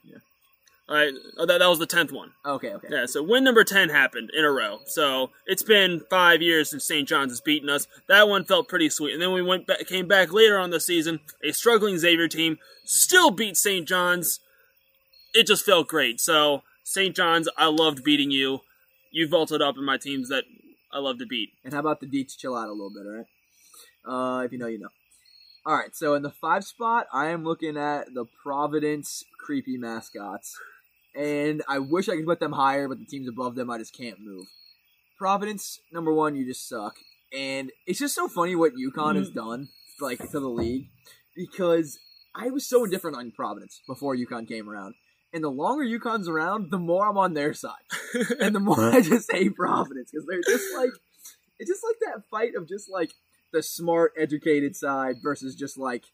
All right, oh, that, that was the tenth one. Okay, okay. Yeah, so win number ten happened in a row. So it's been five years since St. John's has beaten us. That one felt pretty sweet, and then we went back, came back later on the season. A struggling Xavier team still beat St. John's. It just felt great. So St. John's, I loved beating you. You vaulted up in my teams that I love to beat. And how about the Deets chill out a little bit, all right? Uh, if you know, you know. All right, so in the five spot, I am looking at the Providence creepy mascots, and I wish I could put them higher, but the teams above them I just can't move. Providence, number one, you just suck, and it's just so funny what UConn has mm. done, like to the league, because I was so indifferent on Providence before UConn came around, and the longer UConn's around, the more I'm on their side. And the more I just hate Providence because they're just like it's just like that fight of just like the smart, educated side versus just like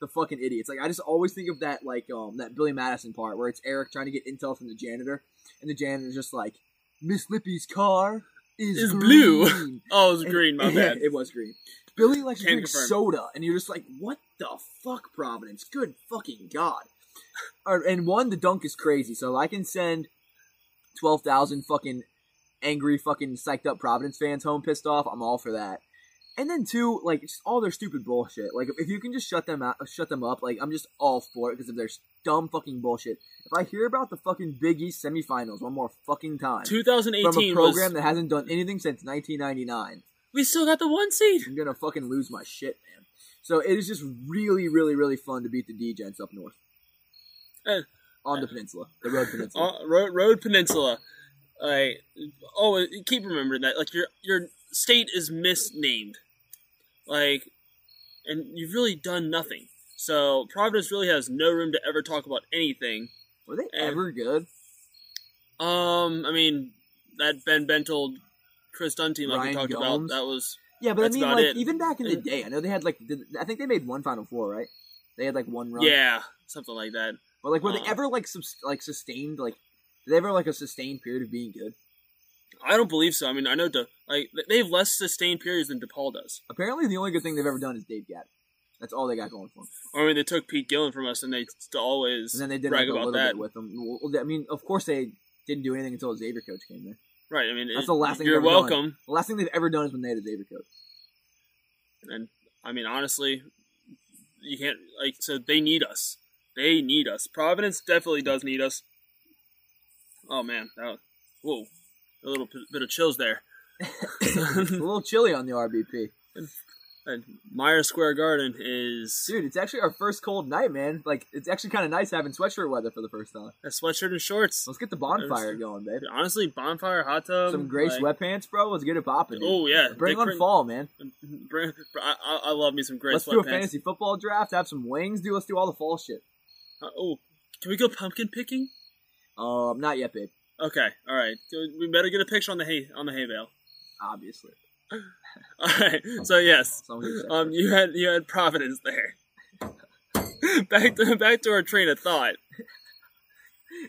the fucking idiots. Like I just always think of that like um that Billy Madison part where it's Eric trying to get intel from the janitor, and the janitor's just like Miss Lippy's car is, Is blue." oh, it was And- green. My bad. it was green. Billy likes to drink soda, and you're just like, what the fuck, Providence? Good fucking god. And one, the dunk is crazy, so I can send twelve thousand fucking angry, fucking psyched up Providence fans home pissed off. I'm all for that. And then two, like just all their stupid bullshit. Like if you can just shut them out, shut them up. Like I'm just all for it because of their dumb fucking bullshit. If I hear about the fucking Big East semifinals one more fucking time 2018 from a program was. that hasn't done anything since 1999, We still got the one seed. I'm gonna fucking lose my shit, man. So it is just really, really, really fun to beat the D-Gents up north Eh. on the peninsula, the Road Peninsula. Uh, Road, Road Peninsula. Like, oh, keep remembering that. Like your your state is misnamed. Like, and you've really done nothing. So Providence really has no room to ever talk about anything. Were they and- ever good? Um, I mean, that Ben Bentil, Kris Dunn team, like we Ryan talked Gomes? about, that was Yeah, but I mean, like it. even back in the day, I know they had like did, I think they made one Final Four, right? They had like one run. yeah, something like that. But like, were they Uh. ever like subs- like sustained? Like, did they ever like a sustained period of being good? I don't believe so. I mean, I know De, like they have less sustained periods than DePaul does. Apparently, the only good thing they've ever done is Dave Gadd. That's all they got going for them. I mean, they took Pete Gillen from us, and they always And then they did brag like, a about little that. bit with them. Well, I mean, of course they didn't do anything until Xavier coach came there. Right. I mean, That's it- the last thing You're ever done. welcome. The last thing they've ever done is when they had a Xavier coach. And I mean, honestly, you can't like. So they need us. They need us. Providence definitely does need us. Oh man, that was, whoa, a little p- bit of chills there. A little chilly on the RBP, And Myers Square Garden is dude. It's actually our first cold night, man. Like, it's actually kind of nice having sweatshirt weather for the first time. a sweatshirt and shorts. Let's get the bonfire going, babe. Honestly, bonfire, hot tub, Some gray like- sweatpants, bro. Let's get it popping. dude. Oh yeah, Bring Dick on fall, man. Bring, I, I- I love me some gray Let's do a fantasy football draft. Have some wings, dude. Let's do all the fall shit. Uh, oh, can we go pumpkin picking? Um, not yet, babe. Okay, all right. We better get a picture on the hay on the hay bale. Obviously. All right. So yes, Someone who said um, you had you had Providence there. back to back to our train of thought.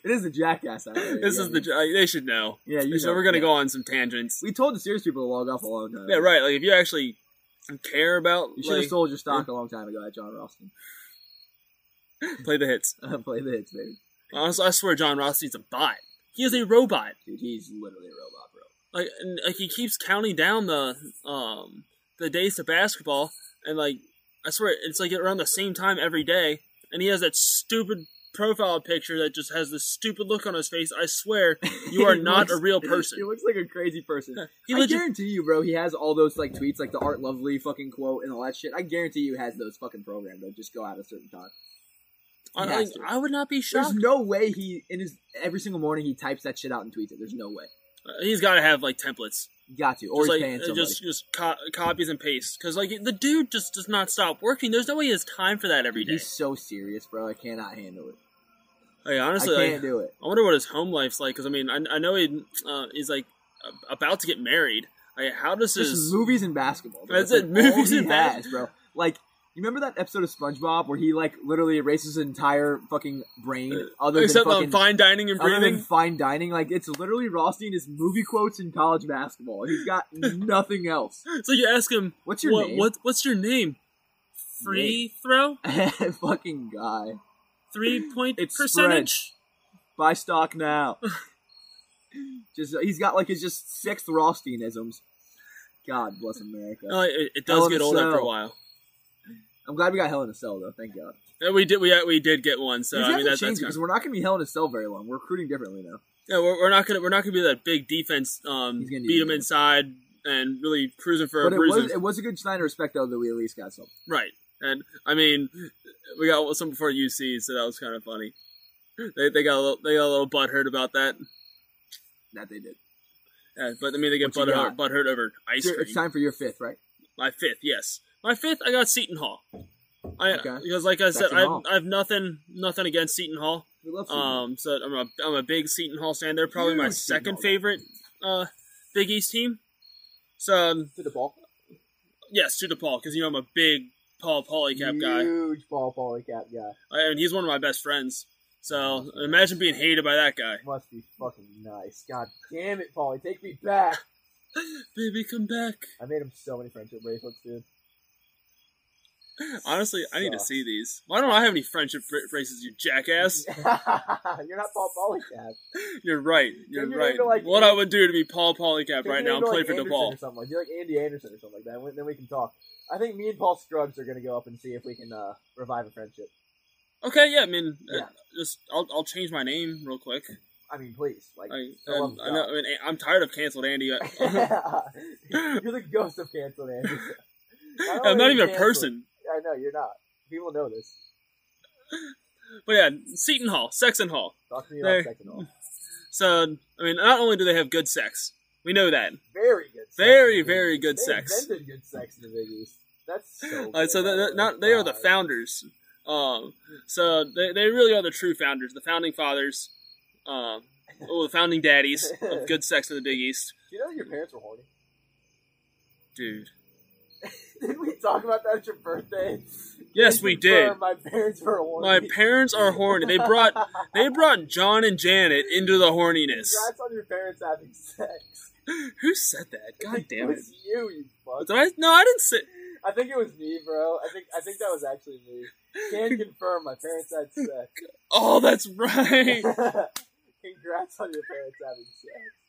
it is a jackass out there. This yeah, is the they should know. yeah. You so know, we're gonna yeah. go on some tangents. We told the serious people to log off a long time. Yeah, right. Like if you actually care about You should have like sold your stock a long time ago at Jon Rothstein. play the hits. Play the hits, baby. Honestly, I swear John Rossi's a bot. He is a robot. Dude, he's literally a robot, bro. like and, like he keeps counting down the um the days to basketball and like I swear it's like around the same time every day and he has that stupid profile picture that just has this stupid look on his face. I swear you are He not a looks- real He person. looks like a crazy person. He I legit guarantee you, bro. He has all those like tweets, like the Art Lovely fucking quote and all that shit. I guarantee you, he has those fucking programmed. That just go out a certain time. I, He like, has to. I would not be sure. There's no way he in his every single morning he types that shit out and tweets it. There's no way. Uh, He's got to have like templates. Got to, or Just he's like uh, just just co- copies and pastes because like the dude just does not stop working. There's no way he has time for that every day. He's so serious, bro. I cannot handle it. Like honestly, I can't do it. I wonder what his home life's like because I mean I, I know he uh, he's like about to get married. Like how does Just his movies and basketball. Bro. That's That's it, like movies and bas- has, bro. Like you remember that episode of SpongeBob where he like literally erases his entire fucking brain, other than except fucking fine dining and other than breathing? fine dining. Like it's literally Rothstein his movie quotes in college basketball. He's got nothing else. So you ask him, What's your what, name? what what's your name? Free throw, fucking guy. three point It's percentage. Buy stock now. just he's got like his just sixth Rothsteinisms. God bless America. Uh, it, it does a get old after a while. I'm glad we got Hell in a Cell though. Thank God. Yeah, we did we we did get one. So I mean to that's change that's it kind because we're not gonna be Hell in a Cell very long. We're recruiting differently now. yeah we're, we're not gonna we're not gonna be that big defense um beat him inside and really cruising for a. But it bruises. was it was a good sign of respect though that we at least got something. Right. And I mean, we got some before UC, so that was kind of funny. They, they got a little, they got a little butthurt about that. That they did. Yeah, but I mean, they get butthurt, butthurt over ice It's cream. time for your fifth, right? My fifth, yes, my fifth. I got Seton Hall. I Okay. because like I said, I Hall. I have nothing nothing against Seton Hall. We love Seton. Um, so I'm a I'm a big Seton Hall fan. They're probably my Huge second Hall. favorite uh Big East team. So um, to the ball. yes, to DePaul because you know I'm a big Paul Paulicap guy. Huge Paul Paulicap guy. I mean, he's one of my best friends. So imagine being hated by that guy. Must be fucking nice. God damn it, Paulie. Take me back. Baby, come back. I made him so many friends friendship bracelets, dude. Honestly, I need to see these. Why don't I have any friendship braces, you jackass? You're not Paul Paulicap. You're right. You're right. like- what I would do to be Paul Paulicap right now and play like for Anderson DePaul. or something like you're like Andy Anderson or something like that. Then we can talk. I think me and Paul Scruggs are gonna go up and see if we can uh, revive a friendship. Okay, yeah, I mean, uh, just I'll, I'll change my name real quick. I mean, please, like, I, for the love and of I know, God. I mean, I'm tired of canceled Andy. you're the ghost of canceled Andy. I'm not even a person. I know you're not. People know this. But yeah, Seton Hall, Sexton Hall. Talk to me about sex and all. So, I mean, not only do they have good sex, we know that. Very good. Sex Very, in the Big very good they sex. Invented good sex in the Big East. That's so. Uh, so they're, not they are the founders. Um, so they, they really are the true founders, the founding fathers, um, oh, the founding daddies of good sex in the Big East, Do you know that your parents were horny? dude. Did we talk about that at your birthday? Yes, we did. My parents were horny. My parents are horny. They brought they brought John and Janet into the horniness. Congrats on your parents having sex. Who said that? God damn it! was you, you fuck. Did I? No, I didn't say. I think it was me, bro. I think I think that was actually me. Can confirm my parents had sex. Oh, that's right. congrats on your parents having sex.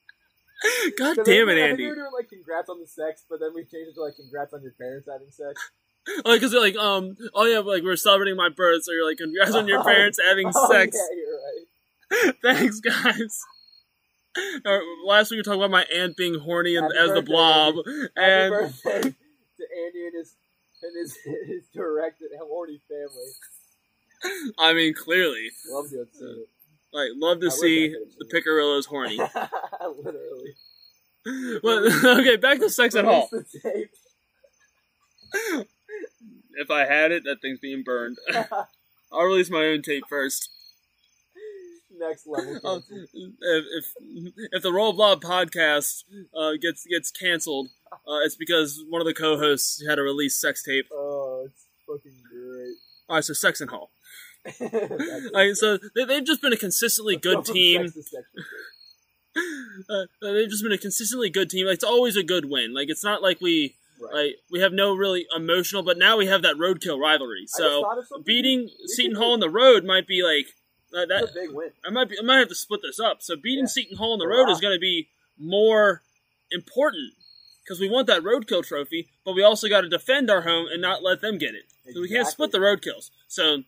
God damn it, think- I think we Andy. were doing like congrats on the sex, but then we changed it to like congrats on your parents having sex. Like, cause like, um, oh yeah, like we're celebrating my birth, so you're like, congrats on your parents having Oh, sex. yeah, you're right. Thanks, guys. Or, last week we were talking about my aunt being horny and, as the blob, Happy and to Andy and his and his his direct and horny family. I mean, clearly, Love to have seen it. Like, love to see the. Picarillos horny. Literally. Well, okay, back to sex at hall. Release the tape. If I had it, that thing's being burned. I'll release my own tape first. Next level. If, if if the Roll Blob podcast uh, gets gets canceled, uh, it's because one of the co-hosts had to release sex tape. Oh, it's fucking great. All right, so Sex and Hall. All right, so they, they've just been a consistently good team. sexual Uh, they've just been a consistently good team. Like it's always a good win. Like it's not like we Right. like we have no really emotional, but now we have that roadkill rivalry. So thought of something. beating Seton Hall on the road might be like uh, that. Big win. I might be, I might have to split this up. So beating Yeah. Seton Hall on the road is going to be more important because we want that roadkill trophy, but we also got to defend our home and not let them get it. So we can't split the roadkills. So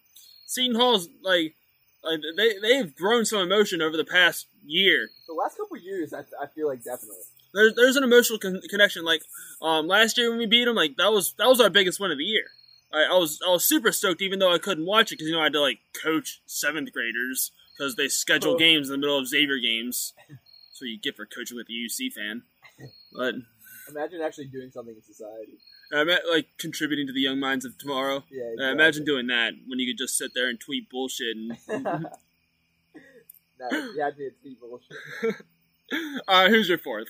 Seton Hall's like, like they they've grown some emotion over the past year. The last couple of years, I, I feel like definitely. There's there's an emotional con- connection. Like um last year when we beat them, like that was that was our biggest win of the year. I, I was I was super stoked, even though I couldn't watch it because you know I had to like coach seventh graders because they schedule Oh. games in the middle of Xavier games. That's what you get for coaching with a UC fan. But Imagine actually doing something in society. I meant like contributing to the young minds of tomorrow. Yeah. Uh, imagine doing that when you could just sit there and tweet bullshit. And no, you had to tweet bullshit. uh, who's your fourth?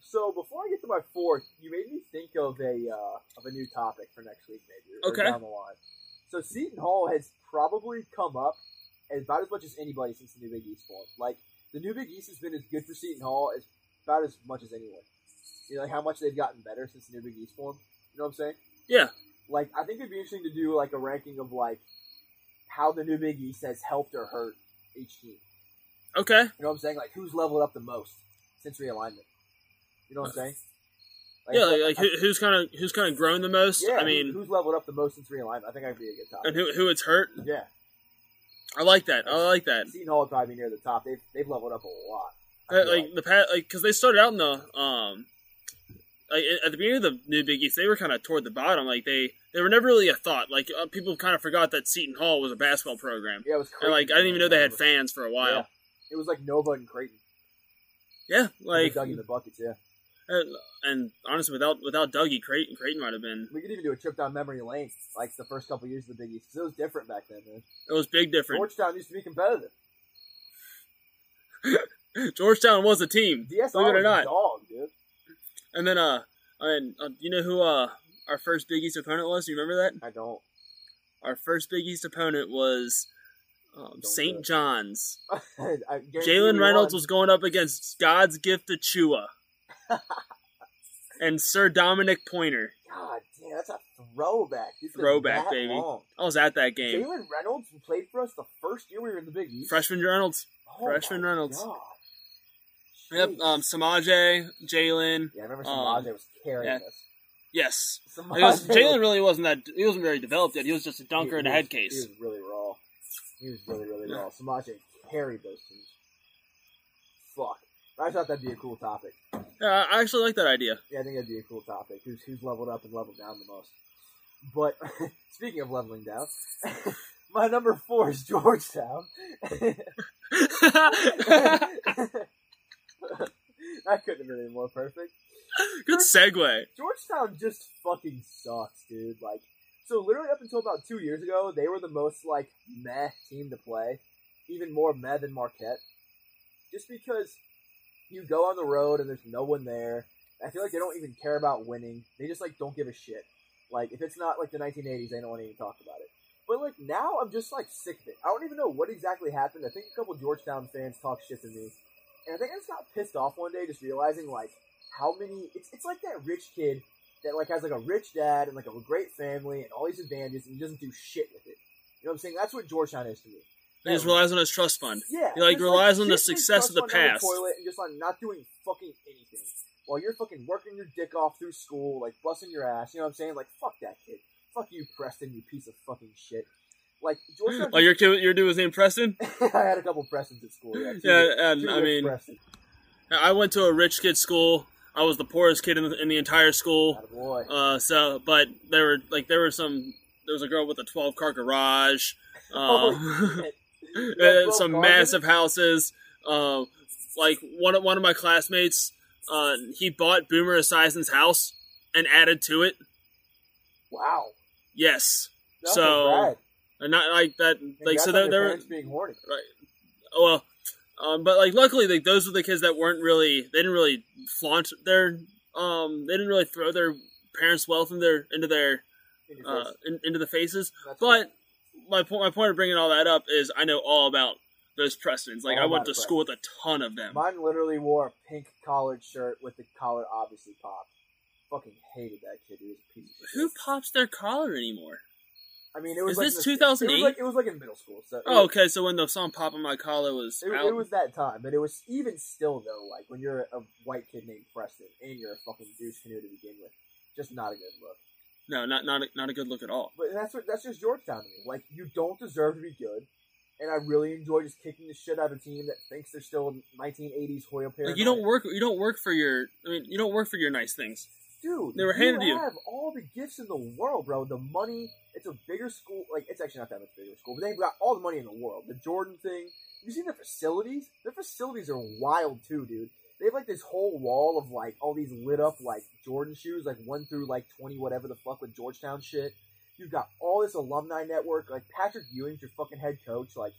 So before I get to my fourth, you made me think of a uh, of a new topic for next week, maybe or Okay. down the line. So Seton Hall has probably come up about as much as anybody since the New Big East formed. Like the New Big East has been as good for Seton Hall as about as much as anyone. You know, like how much they've gotten better since the New Big East formed. You know what I'm saying? Yeah. Like I think it'd be interesting to do like a ranking of like how the New Big East has helped or hurt each team. Okay. You know what I'm saying? Like who's leveled up the most since realignment? You know what I'm saying? Yeah, like, like who's kind of who's kind of grown the most? yeah, I mean, who's leveled up the most since realignment? I think I'd be a good top. and who who it's hurt. yeah, I like that. I like that. Seton Hall would probably be near the top. They've they've leveled up a lot. I Uh, like the pat, like because they started out in the um, like at the beginning of the new Big East, they were kind of toward the bottom. Like they they were never really a thought. Like uh, people kind of forgot that Seton Hall was a basketball program. yeah, it was And like I didn't even know they had fans for a while. Yeah. It was like Nova and Creighton. Yeah, Like Dougie the buckets. Yeah, and, and honestly, without without Dougie, Creighton Creighton might have been we could even do a trip down memory lane, like the first couple years of the Big East. 'cause it was different back then, man. it was big different. Georgetown used to be competitive. Georgetown was a team, DSR believe it or not. dog, dude. And then uh, and uh, you know who uh our first Big East opponent was? Do you remember that? I don't. Our first Big East opponent was um, St. John's. Jalen Reynolds won. was going up against God's gift to Chua and Sir Dominic Pointer. God damn, that's a throwback. This Throwback, baby. long. I was at that game. Jalen Reynolds who played for us the first year we were in the Big East. Freshman Reynolds. Oh freshman Reynolds. God. Yep. Jeez. Um, Semaj, Jalen. yeah, I remember um, Semaj was carrying yeah. us. Yes. Semaj Because was- Jalen really wasn't that. He wasn't very developed yet. He was just a dunker he- and a he head case. He was really raw. He was really, really Yeah. raw. Semaj carried those teams. Fuck. I thought that'd be a cool topic. Yeah, I actually like that idea. Yeah, I think that'd be a cool topic. Who's who's leveled up and leveled down the most? But speaking of leveling down, my number four is Georgetown. that couldn't have been any more perfect. Good segue. Georgetown just fucking sucks, dude. Like, so literally up until about two years ago, they were the most like meh team to play, even more meh than Marquette. Just because you go on the road and there's no one there, I feel like they don't even care about winning. They just like don't give a shit. Like if it's not like the 1980s, they don't want to even talk about it. But like now, I'm just like sick of it. I don't even know what exactly happened. I think a couple Georgetown fans talked shit to me, and I think I just got pissed off one day, just realizing like how many. It's it's like that rich kid that like has like a rich dad and like a great family and all these advantages, and he doesn't do shit with it. You know what I'm saying? That's what Georgetown is to me. He just relies on his trust fund. Yeah, He, like, relies on the success of the trust fund down past. toilet and just like not doing fucking anything while you're fucking working your dick off through school, like busting your ass. You know what I'm saying? Like fuck that kid. Fuck you, Preston. You piece of fucking shit. Like Georgetown. Oh, your kid, your dude was named Preston. I had a couple Prestons at school. Yeah, Yeah, and, I mean- Preston. I went to a rich kid school. I was the poorest kid in the, in the entire school. Attaboy. Uh, so, but there were like there were some. There was a girl with a twelve car garage. Uh, 12 some cars massive houses. Uh, like one of one of my classmates, uh, he bought Boomer Esiason's house and added to it. Wow. Yes, That's So, and not like that. Like so, on there, your there were parents being horny. Right. Oh well, um, but like luckily, like those were the kids that weren't really they didn't really flaunt their um they didn't really throw their parents' wealth in their into their uh in, into the faces. That's But my point my point of bringing all that up is I know all about those Prestons. Like All I went to the school with a ton of them. Mine literally wore a pink collared shirt with the collar obviously popped. Fucking hated that kid. He was a piece of. Who pops their collar anymore? I mean, it was Is like this 2008? It was like it was like in middle school. So Oh, was- okay. So when the song "Popping My Collar" was It, out, it was that time, but it was even still though. Like when you're a white kid named Preston and you're a fucking douche canoe to begin with, just not a good look. no, not not a, not a good look at all. But that's what that's just Georgetown to me. Like you don't deserve to be good, and I really enjoy just kicking the shit out of a team that thinks they're still 1980s Hoyas. Like you don't work. You don't work for your. I mean, you don't work for your nice things. Dude. They were handed you you. have all the gifts in the world, bro. The money. It's a bigger school. Like it's actually not that much bigger school, but they've got all the money in the world. The Jordan thing. You see their facilities? Their facilities are wild too, dude. They have like this whole wall of like all these lit up like Jordan shoes, like one through like twenty, whatever the fuck with Georgetown shit. You've got all this alumni network. Like Patrick Ewing's your fucking head coach. Like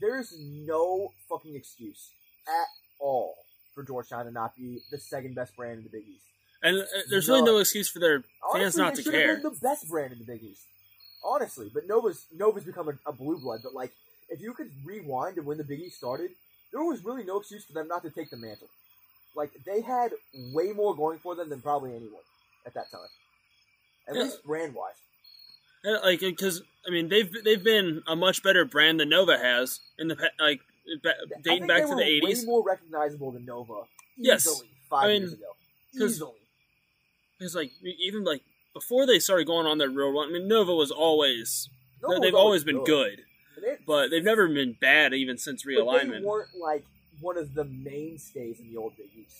there's no fucking excuse at all for Georgetown to not be the second best brand in the Big East. And uh, there's really No. excuse for their fans Honestly, not they to should have care. been the best brand in the Big East. Honestly, but Nova's Nova's become a, a blue blood. But like, if you could rewind to when the Big East started, there was really no excuse for them not to take the mantle. Like they had way more going for them than probably anyone at that time, at Yeah. least brand wise. And, like because I mean they've they've been a much better brand than Nova has in the like dating back to the eighties. Way more recognizable than Nova. Yes. Five I mean, years ago. Easily. Because like even like before they started going on their real run, I mean Nova was always Nova they've was always been good, And they- but they've never been bad even since But they realignment. weren't like one of the mainstays in the old Big East.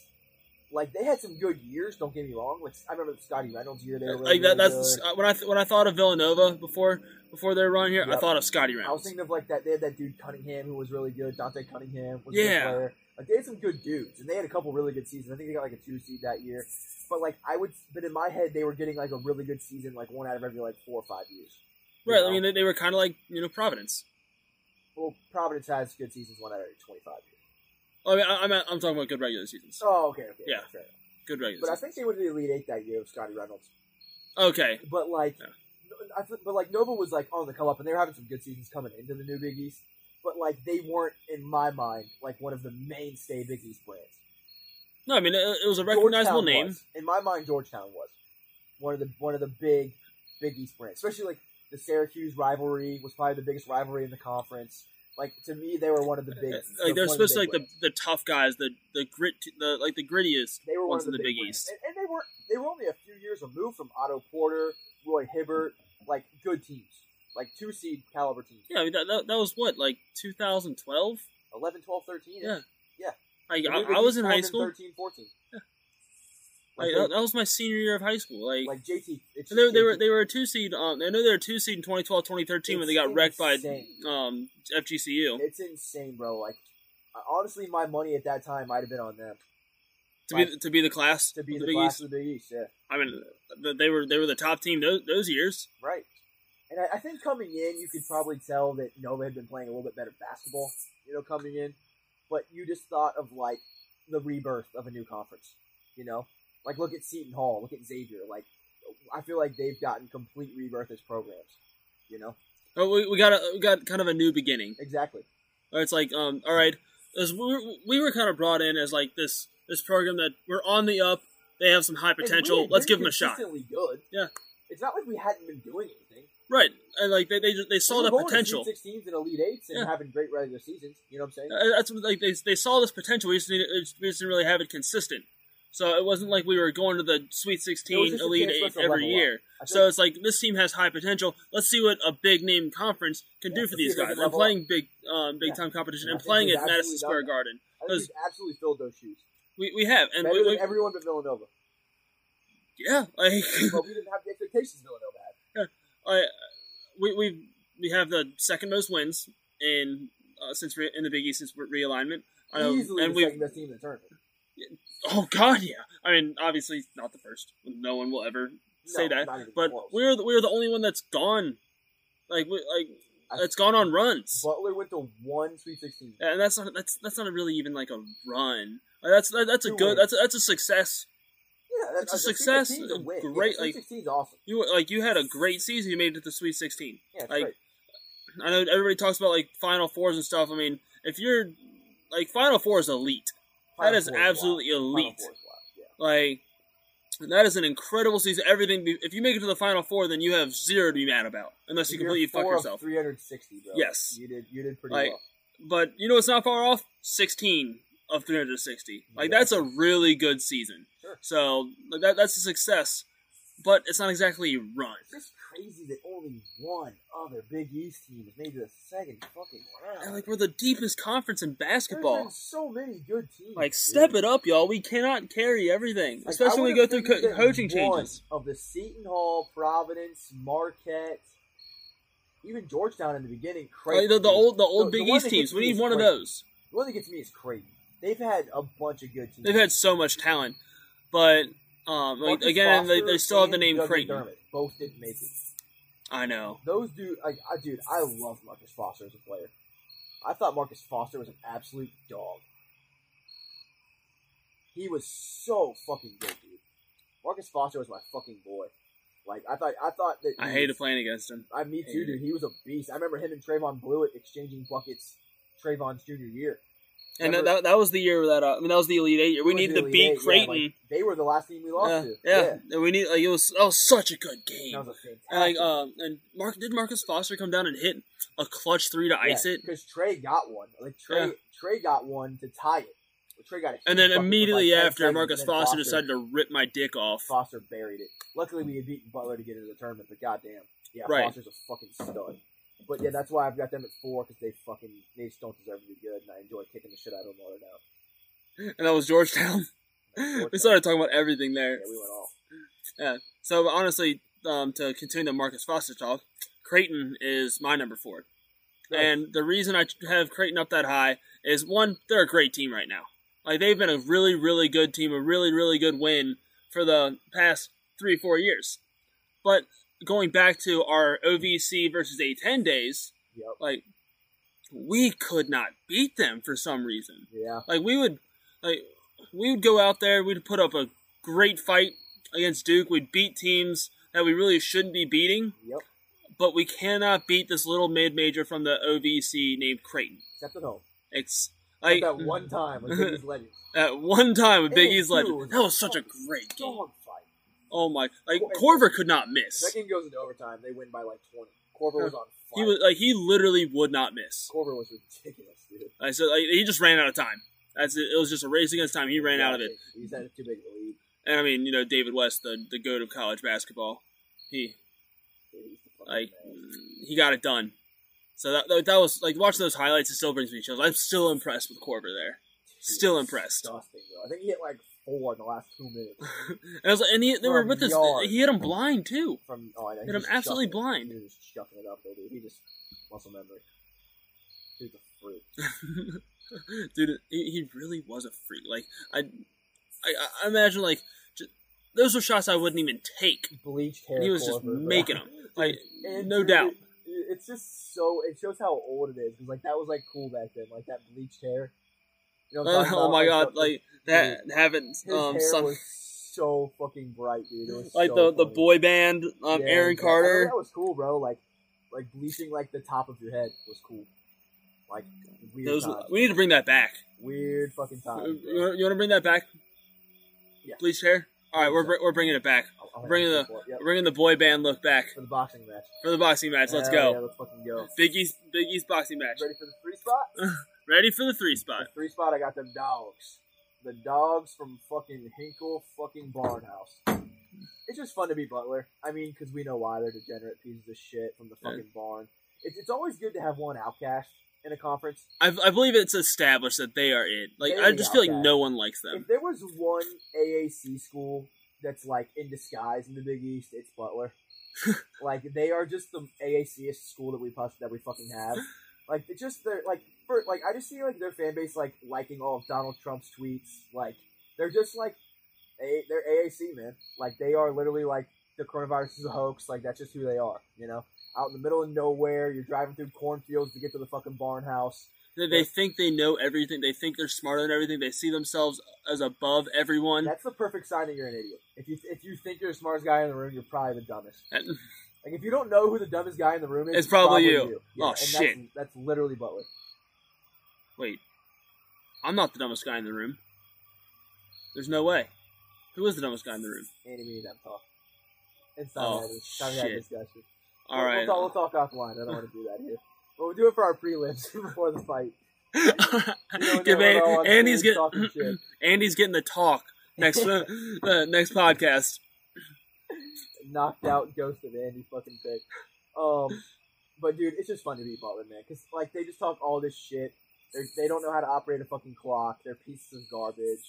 Like they had some good years. Don't get me wrong. Like I remember the Scottie Reynolds year. They were really, Like that, really that's good. uh, when I th- when I thought of Villanova before before their run here, I thought of Scottie Reynolds. I was thinking of like that. They had that dude Cunningham who was really good. Dante Cunningham was a Yeah. good player. Like they had some good dudes, and they had a couple really good seasons. I think they got like a two seed that year. But like I would, but in my head, they were getting like a really good season, like one out of every like four or five years. Right, know? I mean they, were kind of like you know Providence. well, Providence has good seasons one out of every twenty-five years. I mean, I, I'm I'm talking about good regular seasons. Oh, okay, okay, Yeah. fair enough. Good regular. But I think they went to the Elite Eight that year with Scottie Reynolds. okay, But like, Yeah. I th- but like Nova was like on the come up, and they were having some good seasons coming into the new Big East. But like, they weren't in my mind like one of the mainstay Big East brands. No, I mean it, it was a recognizable name. was. in my mind. Georgetown was one of the one of the big Big East brand, especially like the Syracuse rivalry was probably the biggest rivalry in the conference. Like to me, they were one of the big. like they're one supposed to be like big the, the tough guys, the the grit, the like the grittiest They were one ones of the, in the Big brands. East. and, and they were they were only a few years removed from Otto Porter, Roy Hibbert, like good teams, like two seed caliber teams. Yeah, I mean, that, that that was what like 2012. 11, 12, 13. Yeah. Like I, I was in high school. 13, 14. Yeah. Like, Like, that, that was my senior year of high school. Like, like JT. It's they, just they were they were a two seed. Um, I know they were a two seed in 2012, 2013 when they got It's wrecked by um FGCU. It's insane, bro. Like, honestly, my money at that time might have been on them to be to be the class to be of the, class East. of the Big East. Yeah, I mean, they were they were the top team those, those years. right. And I, I think coming in, you could probably tell that Nova had been playing a little bit better basketball. You know, coming in, but you just thought of like the rebirth of a new conference. You know, like look at Seton Hall, look at Xavier. Like, I feel like they've gotten complete rebirth as programs. You know, But we, we got a, we got kind of a new beginning. exactly. It's like, um, all right, as we were, we were kind of brought in as like this this program that we're on the up. They have some high potential. Let's give them a shot. Good. Yeah. It's not like we hadn't been doing anything. Right, and like they they, just- they saw the potential. Sweet 16s and Elite Eights and Yeah. having great regular seasons. You know what I'm saying? Uh, That's like they they saw this potential. We just needed, we just didn't really have it consistent. So it wasn't like we were going to the Sweet 16, Elite chance for us Eight every year. So it's like this team has high potential. Let's see what a big name conference can Yeah, do for these guys. And playing big um, big Yeah. time competition And and playing at Madison Square Garden. I think 'cause- we've absolutely filled those shoes. We, we have and we, we, everyone but Villanova. yeah like but we didn't have the expectations Villanova. I, we we we have the second most wins in uh, since re- in the Big East since re- realignment. I know, Easily and the second best team in the tournament. oh god yeah. I mean obviously not the first. No one will ever say No, that. But close. we're the, we're the only one that's gone, like we, like I- that's gone on runs, Butler went to one Sweet 16. and that's not that's that's not really even like a run. Like, that's that, that's a good wins. that's a, that's a success. Yeah, that's It's a success, a Great, great, yeah, like- awesome. You like you had a great season. You made it to the Sweet Sixteen. Yeah, like, great. I know everybody talks about like Final Fours and stuff. I mean, if you're like Final Four is elite. Final is Four absolutely wild. Final elite. Four is wild, yeah. Like that is an incredible season. Everything. Be, if you make it to the Final Four, then you have zero to be mad about, unless you You're completely fuck yourself. 360, bro. Yes. You did, you did pretty Like, well. But you know it's not far off? Sixteen of three hundred sixty. Like that's a really good season. Sure. So like, that that's a success, but it's not exactly run. It's just crazy that only one other Big East team has made it the second fucking round. And like we're the deepest conference in basketball. so many good teams. Like dude. step it up, y'all. We cannot carry everything, Like, especially when we go through co- coaching changes. Of the Seton Hall, Providence, Marquette, even Georgetown in the beginning. Like, the, the old the old The- Big the East teams. We need one of those. The one that gets me is Creighton. They've had a bunch of good teams. They've had so much talent, but um, like again, they, Foster they still have the name Doug Creighton. McDermott Both didn't make it. I know. Those dude, like, I, dude, I love Marcus Foster as a player. I thought Marcus Foster was an absolute dog. He was so fucking good, dude. Marcus Foster was my fucking boy. Like I thought, I thought that I he hated was- playing against him. I me too, dude. He was a beast. I remember him and Trevon Bluiett exchanging buckets. Trevon's junior year. And that, that, that was the year that uh, I mean that was the Elite Eight year. We It needed the to beat Eight, yeah, Creighton. like, they were the last team we lost yeah, to. yeah, And we need like it was that was such a good game. That was a fantastic. And like um and Mark did Marcus Foster come down and hit a clutch three to ice it, because Trey got one. Like Trey, Yeah. Trey got one to tie it. Trey got a and then immediately like, after seconds, Marcus then Foster decided to rip my dick off. Foster buried it. Luckily, we had beaten Butler to get into the tournament, but goddamn, yeah, Right. Foster's a fucking stud. But yeah, that's why I've got them at four because they fucking they just don't deserve to be good, and I enjoy kicking the shit out of them while they're down. And that was Georgetown. Georgetown. we started talking about everything there. Yeah, we went off. Yeah. So honestly, um, to continue the Marcus Foster talk, Creighton is my number four. And the reason I have Creighton up that high is one, they're a great team right now. Like they've been a really, really good team, a really, really good win for the past three, four years. But going back to our OVC versus A10 days, Yep. like we could not beat them for some reason. Yeah. Like we would, like we would go out there, we'd put up a great fight against Duke. We'd beat teams that we really shouldn't be beating, Yep. but we cannot beat this little mid major from the OVC named Creighton. Except at home. It's Like that one time with Biggie's Legends. at one time with Big And Legend. That was such a oh, great game. Oh my! Like Cor- Korver could not miss. that game goes into overtime, they win by like twenty. Korver was on fire. He was like he literally would not miss. Korver was ridiculous, dude. Like, so like, he just ran out of time. That's it. It was just a race against time. He ran out of it. He's had a too big a lead. And I mean, you know, David West, the the goat of college basketball, he Dude, he's the fucking like man. he got it done. So that that, that was like watching those highlights. It still brings me chills. I'm still impressed with Korver there. Still impressed. I think he hit like four in the last two minutes And I was like, and he, they were with this. He hit him blind too. from. Oh, I know. Hit him absolutely chucking blind. He was just chucking it up there, dude. He just muscle memory. He's a freak. Dude, he, he really was a freak. Like I, I, I imagine like just, those were shots I wouldn't even take. Bleached hair. And he was just making 'em. Like And no dude, doubt. it- it's just so. It shows how old it is because like that was like cool back then, like that bleached hair. You know what Oh, my god! Like that having his um hair was so fucking bright, dude. Like so the the boy band um Yeah, Aaron exactly. Carter. That was cool, bro. Like, like bleaching like the top of your head was cool. Like weird Those times. we need to bring that back. weird fucking times. You want, you want to bring that back? Yeah. Bleached hair. All right, we're we're bringing it back. I'll- I'll bringing the to for it. Yep. bringing the boy band look back for the boxing match. for the boxing match. Let's go. Yeah, let's fucking go. Big East Big East boxing match. Ready for the free spot? Ready for the three spot. The three spot. I got them dogs. The dogs from fucking Hinkle fucking Barnhouse. It's just fun to be Butler. I mean, because we know why they're degenerate pieces of shit from the Yeah. fucking barn. It's, it's always good to have one outcast in a conference. I, I believe it's established that they are it. Like I just feel like no one likes them. If there was one AAC school that's like in disguise in the Big East, it's Butler. like they are just the AACist school that we that we fucking have. Like just they're like like I just see like their fan base like liking all of Donald Trump's tweets. Like they're just like a they're AAC man. Like they are literally like the coronavirus is a hoax. Like that's just who they are. You know, out in the middle of nowhere, you're driving through cornfields to get to the fucking barn house. They, they think they know everything. They think they're smarter than everything. They see themselves as above everyone. That's the perfect sign that you're an idiot. If you if you think you're the smartest guy in the room, you're probably the dumbest. And- Like if you don't know who the dumbest guy in the room is, It's probably you. Oh, yeah, Oh, and shit. That's, that's literally Butler. Wait, I'm not the dumbest guy in the room. There's no way. Who is the dumbest guy in the room? Andy, we need that talk. It's Oh, time to have this- time to have shit. discussion. All We'll- right. we'll, talk, we'll talk offline. I don't want to do that here. But we'll do it for our prelims before the fight. You know, Give when An- we're all on Andy's stage get. Andy's getting the talk next uh, next podcast. knocked out ghost of Andy fucking pick. Um, but dude, it's just fun to be Butler, man, because like they just talk all this shit. They're, they don't know how to operate a fucking clock. They're pieces of garbage.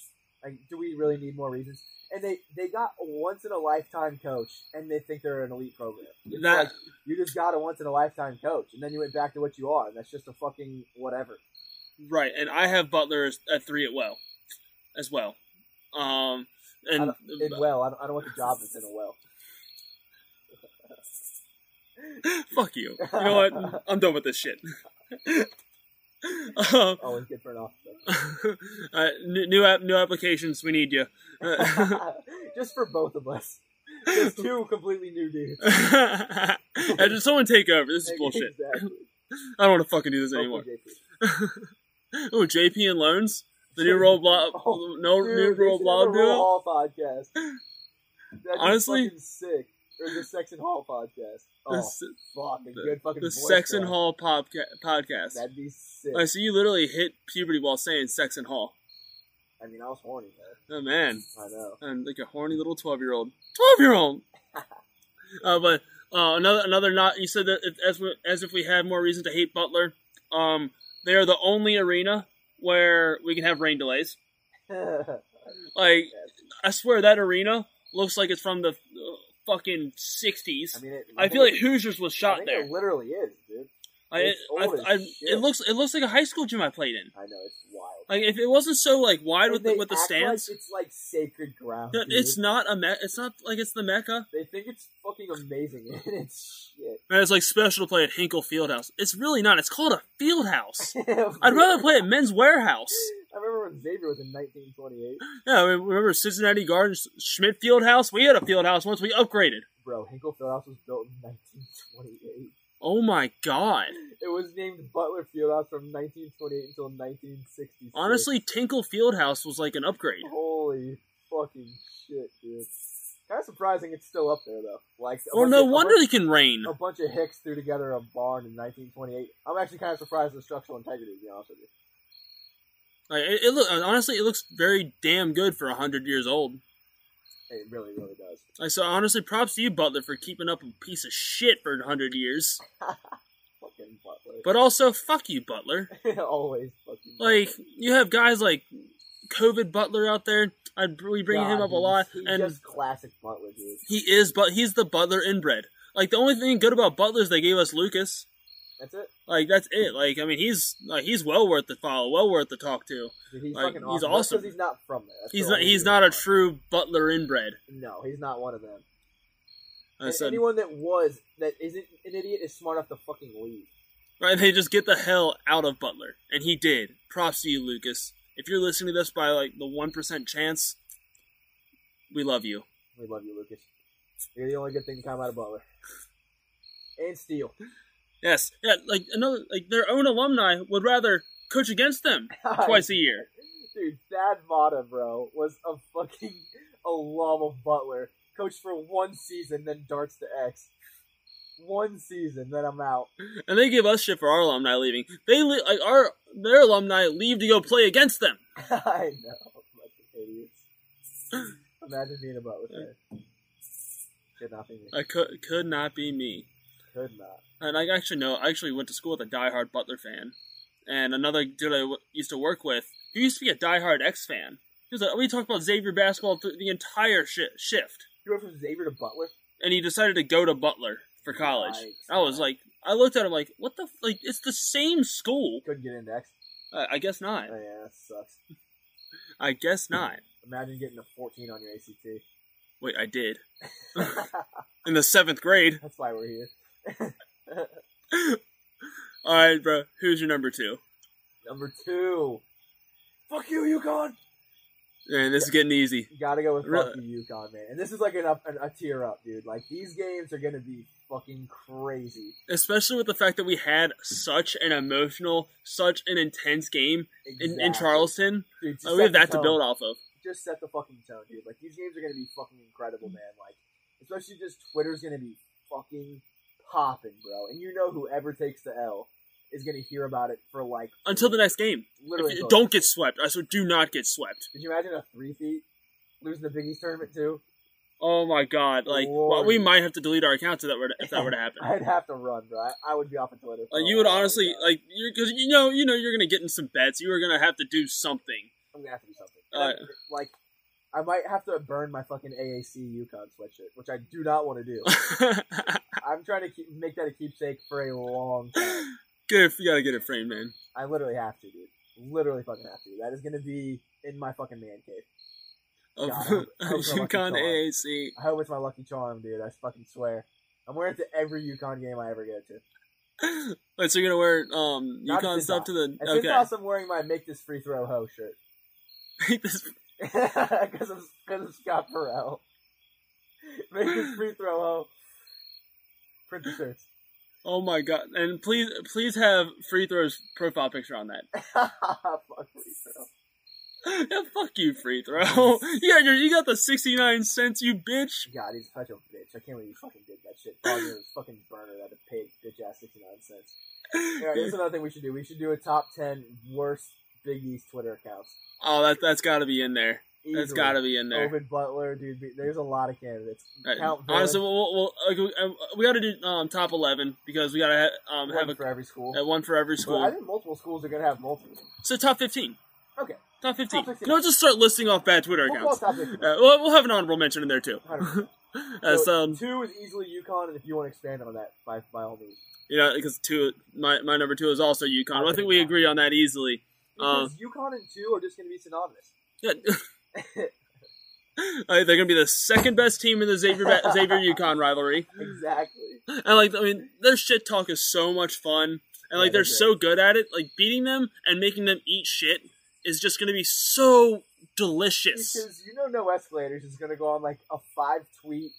Like, do we really need more reasons? And they they got a once in a lifetime coach, and they think they're an elite program. It's That- like you just got a once in a lifetime coach, and then you went back to what you are, and that's just a fucking whatever. Right, and I have Butler at three at well, as well. Um, and in well, I don't, I don't want the job that's in a well. fuck you. You know what? I'm done with this shit. um, Always good for an officer. uh, new new, new applications. We need you. Just for both of us. Just two completely new dudes. and just someone take over. This is bullshit. Exactly. I don't want to fucking do this anymore. Oh, JP and loans. The new roll block. Oh, no Dude, new they roll should blog have a duo. Hall podcast. That'd Honestly- sick. Or the Sex and Hall podcast. Oh, The, fuck, a the- good fucking the Sex and. Hall podca- podcast. That'd be sick. I see you literally hit puberty while saying Sex and Hall. I mean, I was horny, man. Oh man, I know. I'm like a horny little twelve year old. Twelve year old. Uh, but uh, another another not. You said that it, as we, as if we had more reason to hate Butler. Um, they are the only arena where we can have rain delays. Like I swear that arena looks like it's from the fucking '60s. I mean, it, I feel like Hoosiers was shot there. it literally is, dude. I, it, I, I, it looks it looks like a high school gym I played in. I know it's wild. Like if it wasn't so like wide And with the, with the stands, like it's like sacred ground. Dude. it's not a me- It's not like it's the mecca. They think it's fucking amazing, and it's shit. And it's like special to play at Hinkle Fieldhouse. It's really not. It's called a field house. I'd rather play at Men's Warehouse. I remember when Xavier was in 1928. Yeah, I mean, remember Cincinnati Gardens Schmidt Fieldhouse? We had a field house once. We upgraded. Bro, Hinkle Fieldhouse was built in 1928. Oh my god! It was named Butler Fieldhouse from 1928 until 1966. Honestly, Tinkle Fieldhouse was like an upgrade. holy fucking shit, dude. Kind of surprising it's still up there though. Like, Well, no of- wonder bunch- he can rain. a bunch of hicks threw together a barn in 1928. I'm actually kind of surprised at the structural integrity, to be honest with you. Like, it, it look honestly, it looks very damn good for hundred years old. It really, really does. Like, so honestly, props to you, Butler, for keeping up a piece of shit for hundred years. Fucking Butler. But also, fuck you, Butler. Always fucking. Like you have guys like COVID Butler out there. I'd we bring God, him up a lot, He's and just classic Butler, dude. he is, but he's the Butler inbred. Like the only thing good about Butler is they gave us Lucas. That's it. Like that's it. Like I mean, he's like he's well worth the follow, well worth the talk to. Dude, he's Like, fucking he's awesome. awesome. because he's not from there. That's He's not he's not a why. true Butler inbred. No, he's not one of them. I And said, anyone that was that isn't an idiot is smart enough to fucking leave. right? They just get the hell out of Butler, and he did. Props to you, Lucas. If you're listening to this by like the one percent chance, we love you. We love you, Lucas. You're the only good thing to come out of Butler. And Steele. Yes, yeah. Like another, like their own alumni would rather coach against them twice a year. Dude, Thad Matta, bro, was a fucking alum of Butler. Coached for one season, then darts to X. One season, then I'm out. and they give us shit for our alumni leaving. They li- like our their alumni leave to go play against them. I know, fucking idiots. Imagine being a Butler fan. Could not be me. I could could not be me. Could not. And I actually know I actually went to school with a diehard Butler fan, and another dude I w- used to work with who used to be a diehard X fan. He was like, we talked about Xavier basketball through the entire shi shift, You went from Xavier to Butler? and he decided to go to Butler for college. Yikes. I was like, I looked at him like, what the f- like? It's the same school. Couldn't get into X. Uh, I guess not. Oh yeah, that sucks. I guess not. Imagine getting a 14 on your ACT. Wait, I did in the seventh grade. That's why we're here. All right, bro. Who's your number two? Number two. Fuck you, UConn. Man, this is getting easy. You gotta go with Really? fuck you, UConn, man. And this is like an up, an, a tier up, dude. Like these games are gonna be fucking crazy. Especially with the fact that we had such an emotional, such an intense game in, in Charleston. Dude, just Uh, we have that to build off of. Just set the fucking tone, dude. Like these games are gonna be fucking incredible, man. Like especially just Twitter's gonna be fucking popping, bro. And you know whoever takes the L is gonna hear about it for like Until the next game. Literally, you- don't get swept. I swear, do not get swept. Did you imagine a three feet losing the Big East tournament too? Oh my god! Like, well, we might have to delete our accounts if that were to, if that were to happen. I'd have to run, bro. I, I would be off of Twitter. Like, you would honestly like you because you know you know you're gonna get in some bets. You are gonna have to do something. I'm gonna have to do something. Uh, like, I might have to burn my fucking AAC UConn sweatshirt, which I do not want to do. I'm trying to keep, make that a keepsake for a long time. Good, you gotta get it framed, man. I literally have to, dude. Literally fucking have to. That is gonna be in my fucking man cave. Of God, I hope- I hope UConn. AAC. I hope it's my lucky charm, dude. I fucking swear. I'm wearing it to every UConn game I ever get to. Wait, so you're gonna wear um UConn stuff to the At okay? I'm wearing my Make This Free Throw Ho shirt. Make this- Because of, cause of Scott Farrell. Make This Free Throw Ho. Print the shirts. oh my god! And please, please have free throws profile picture on that. Fuck free throw. yeah, fuck you, free throw. yeah, you you got the sixty nine cents, you bitch. God, he's such a bitch. I can't believe you fucking did that shit. Probably was fucking burner that paid bitch ass 69 cents. Alright, here's another thing we should do. We should do a top 10 worst Big East Twitter accounts. oh, that that's got to be in there. That's got to be in there. Ovid Butler, dude. There's a lot of candidates. Uh, Count Honestly, we'll, we'll, uh, we got to do um, top eleven because we got to ha- um, one have a, for every school. uh, one for every But I school. think multiple schools are gonna have multiple. So top fifteen. Okay, Top fifteen. Top 15. You know, just start listing off bad Twitter we'll accounts. Uh, we'll, we'll have an honorable mention in there too. Uh, So, so two is easily UConn, and if you want to expand on that, by by all means. you know, because two, my my number two is also UConn. I think we agree on that easily. Um, Because UConn and two are just gonna be synonymous. Yeah. They're gonna be the second best team in the Xavier Xavier UConn rivalry, exactly. and like I mean, their shit talk is so much fun, and like Yeah, they're they're so good at it. Like beating them and making them eat shit is just gonna be so delicious. Because you know, no escalators is gonna go on like a five tweet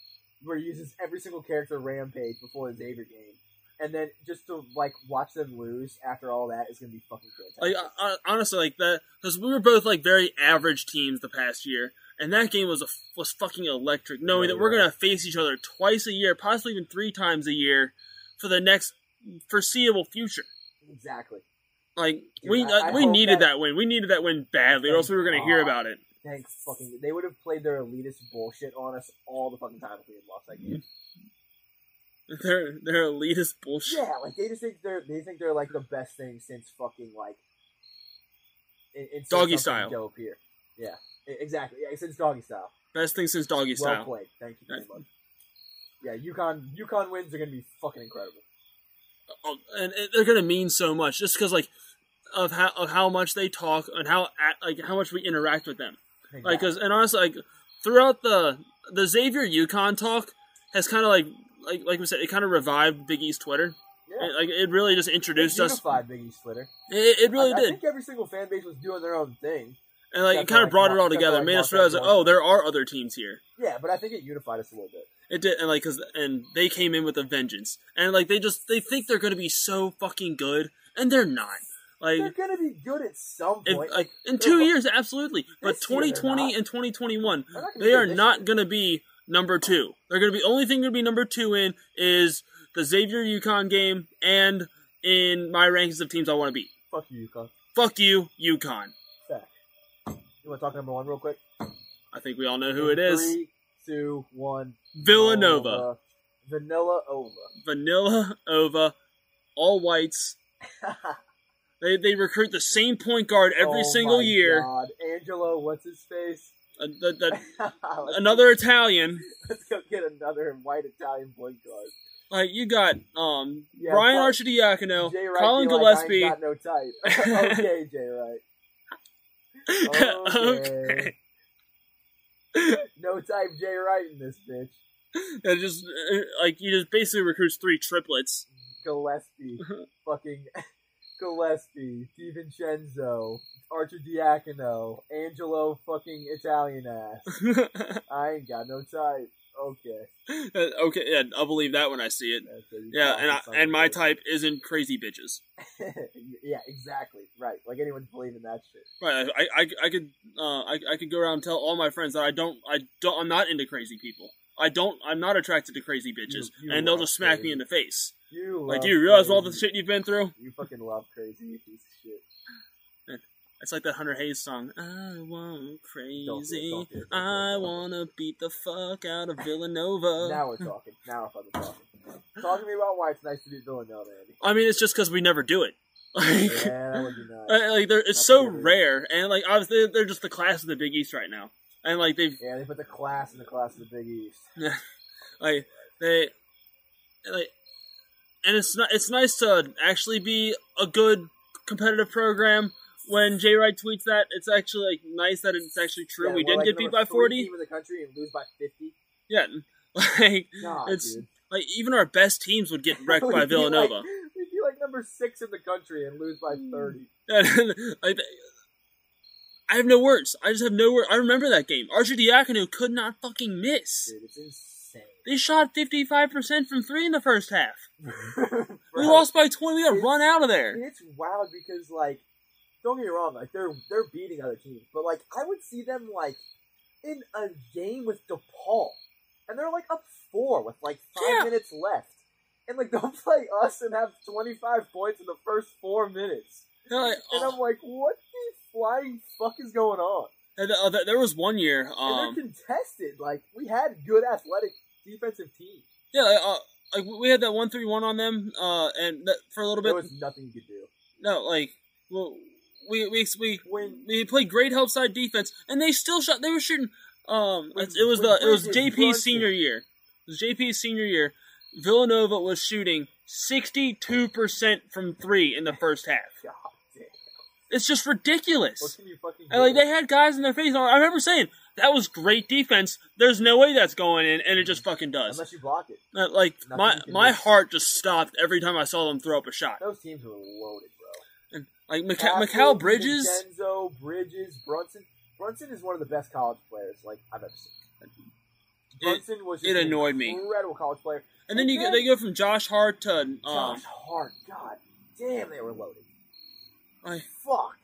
where he uses every single character rampage before the Xavier game, and then just to like watch them lose after all that is gonna be fucking Like fantastic. uh, uh, honestly, like that because we were both like very average teams the past year, and that game was a, was fucking electric. Knowing that we're you're gonna face each other twice a year, possibly even three times a year, for the next foreseeable future. Exactly. Like Dude, we I- uh, I we needed that- that win. We needed that win badly, or else we were gonna hear about it. Thank fucking. They would have played their elitist bullshit on us all the fucking time if we had lost that game. They're they're elitist bullshit. Yeah, like they just think they're they think they're like the best thing since fucking like. in- in- Doggy style. Dope here. Yeah, exactly. Yeah, since doggy style. Best thing since doggy Well style. Well played. Thank you very much. Yeah, UConn UConn wins are gonna be fucking incredible. Oh, oh and, and they're gonna mean so much just because like of how of how much they talk and how like how much we interact with them. Like, cause and honestly, like throughout the the Xavier UConn talk has kind of like like like we said, it kind of revived Big East Twitter. yeah, It, like it really just introduced it us. unified Big East Twitter. It, it really I, I think every single fan base was doing their own thing. and like it kind of brought it all together, like, made us realize, like, oh, there are other teams here. Yeah, but I think it unified us a little bit. It did, and like, cause and they came in with a vengeance, and like they just they think they're gonna be so fucking good, and they're not. Like They're gonna be good at some If, point. like in two years, absolutely. But This year they're 2020 and 2021, They're not gonna be they are not to be number two. They're going to be only thing going to be number two in is the Xavier UConn game and in my rankings of teams I want to beat. Fuck you, UConn. Fuck you, UConn. You want to talk number one real quick? I think we all know who In it is. Three, two, one. Villanova, Nova. Vanilla Ova. Vanilla Ova, all whites. They they recruit the same point guard every Oh single my year. God. Angelo, what's his face? The- the- another Italian. Let's go get another white Italian point guard. Like you got um Yeah, Brian Paul- Arcidiacono, Jay Wright Colin be like, I ain't Gillespie. got no type. okay, Jay Wright. Okay. No type Jay Wright in this bitch. And just uh, like he just basically recruits three triplets. Gillespie, fucking Gillespie, DiVincenzo, Archer Diacono, Angelo, fucking Italian ass. I ain't got no type. Okay. okay, yeah, I'll believe that when I see it. You Yeah, and I, and my type isn't crazy bitches. yeah, exactly. Right. Like anyone's believing that shit. Right, I, I, I could uh, I, I could go around and tell all my friends that I don't I don't I'm not into crazy people. I don't I'm not attracted to crazy bitches, You- you and they'll just smack crazy. me in the face. You Like, do you realize all the shit you've been through? You fucking love crazy, piece of shit. It's like that Hunter Hayes song. I want crazy. Don't do it, don't do it, don't do I don't do it. wanna beat the fuck out of Villanova. now we're talking. Now we're fucking talking. Talk to me about why it's nice to be Villanova, Andy. I mean, it's just because we never do it. Like, Yeah, that would be nice. Like they're, it's That's so rare, and like obviously they're just the class of the Big East right now, and like they've Yeah, they put the class in the class of the Big East. like they like, and it's not it's nice to actually be a good competitive program. When Jay Wright tweets that, it's actually like nice that it's actually true. Yeah, we didn't like get beat by forty. Team in the country and lose by fifty. Yeah, like God, It's- dude. like even our best teams would get wrecked by Villanova. Like, we'd be like number six in the country and lose by Hmm. thirty. like, I have no words. I just have no words. I remember that game. Arcidiacono could not fucking miss. Dude, it's insane. They shot 55% from three in the first half. We lost by 20. We got It's- run out of there. It's wild because like, don't get me wrong, like they're they're beating other teams, but like I would see them like in a game with DePaul, and they're like up four with like five Yeah. minutes left, and like they'll play us and have twenty five points in the first four minutes, like, and oh. I'm like, what the flying fuck is going on? And, uh, there- was one year, And um, they're contested. Like we had good athletic defensive team. yeah, like, uh, like we had that one three one on them, uh, and that, for a little bit, There was nothing you could do. no, like, well, we we we When we played great help side defense, and they still shot. They were shooting. Um, With- it was the it was JP's senior year. It was JP's senior year. Villanova was shooting sixty two percent from three in the first half. God It's just what ridiculous. can you fucking do? And like they had guys in their face. I remember saying that was great defense. There's no way that's going in, and it just fucking does. Unless you block it. Uh, Like Nothing my my heart just stopped every time I saw them throw up a shot. Those teams were loaded, bro. Like Mica- Bridges. Vincenzo, Bridges, Brunson. Brunson is one of the best college players like I've ever seen. Brunson was just it an annoyed me. Incredible college player. And then you go, they go from Josh Hart to um, Josh Hart, God damn, they were loaded. I- Fuck.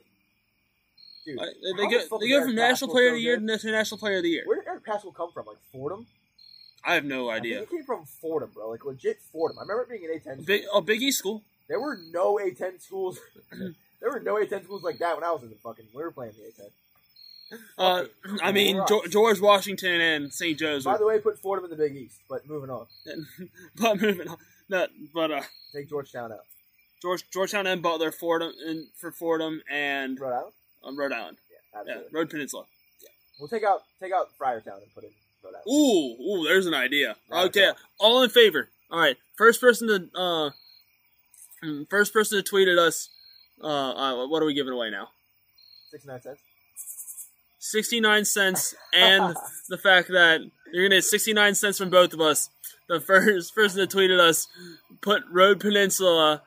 Dude. Uh, they go fuck they go from National Player of the Year to National Player of the Year. Where did Eric Paschall come from? Like Fordham? I have no idea. he came from Fordham, bro. Like legit Fordham. I remember being an A10 Big school. oh Big East school. There were no A10 schools. there were no A10 schools like that when I was in the fucking. We were playing the A10. Uh, I mean George, George Washington and St. Joe's. By the way, put Fordham in the Big East. But moving on, but moving on. No, but uh, take Georgetown out. George Georgetown and Butler Fordham and for Fordham and Rhode Island. Um, Rhode Island. Yeah, Yeah, absolutely. Road Peninsula. We'll take out take out Friartown and put in Rhode Island. Ooh, ooh, there's an idea. Okay, all in favor. All right, first person to uh, mm, first person to tweet at us. Uh, uh, what are we giving away now? Sixty nine cents. Sixty nine cents, and the fact that you're gonna get sixty nine cents from both of us. The first person that tweeted us put Road Peninsula